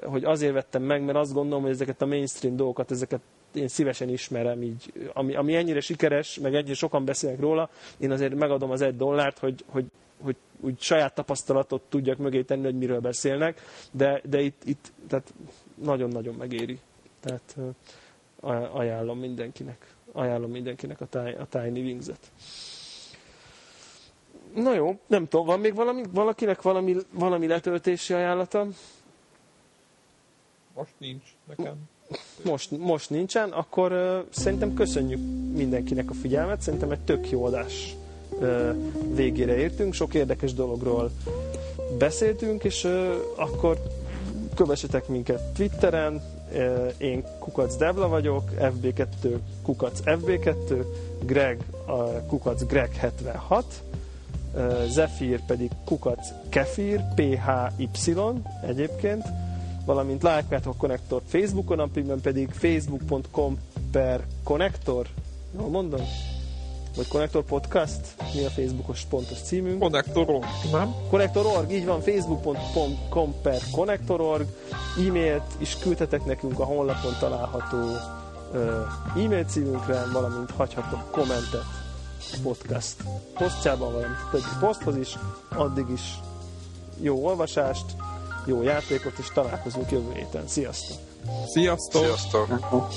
hogy azért vettem meg, mert azt gondolom, hogy ezeket a mainstream dolgokat, ezeket én szívesen ismerem így, ami, ami ennyire sikeres, meg ennyire sokan beszélnek róla, én azért megadom az egy dollárt, hogy, hogy, hogy úgy saját tapasztalatot tudjak mögé tenni, hogy miről beszélnek, de, de itt, itt tehát nagyon-nagyon megéri. Tehát ajánlom mindenkinek. Ajánlom mindenkinek a, táj, a Tiny Wings-et. Na jó, nem tudom, van még valami, valakinek valami, valami letöltési ajánlata? Most nincs nekem. Most, most nincsen, akkor uh, szerintem köszönjük mindenkinek a figyelmet, szerintem egy tök jó adás végére értünk, sok érdekes dologról beszéltünk, és akkor kövessetek minket Twitteren, én Kukac Devla vagyok, FB2 Kukac FB2, Greg a Kukac Greg 76, Zephyr pedig Kukac Kefir, PHY egyébként, valamint lájkáltok a Connector Facebookon, amiben pedig facebook.com per Connector, jól mondom? Vagy Connector Podcast? Mi a Facebookos pontos címünk? Connector.org, nem? Connector.org, így van, facebook.com per Connector.org. E-mailt is küldhetek nekünk a honlapon található e-mail címünkre, valamint hagyhatok kommentet podcast posztjában, valamint többi poszthoz is. Addig is jó olvasást, jó játékot, és találkozunk jövő héten. Sziasztok! Sziasztok! Sziasztok! Sziasztok.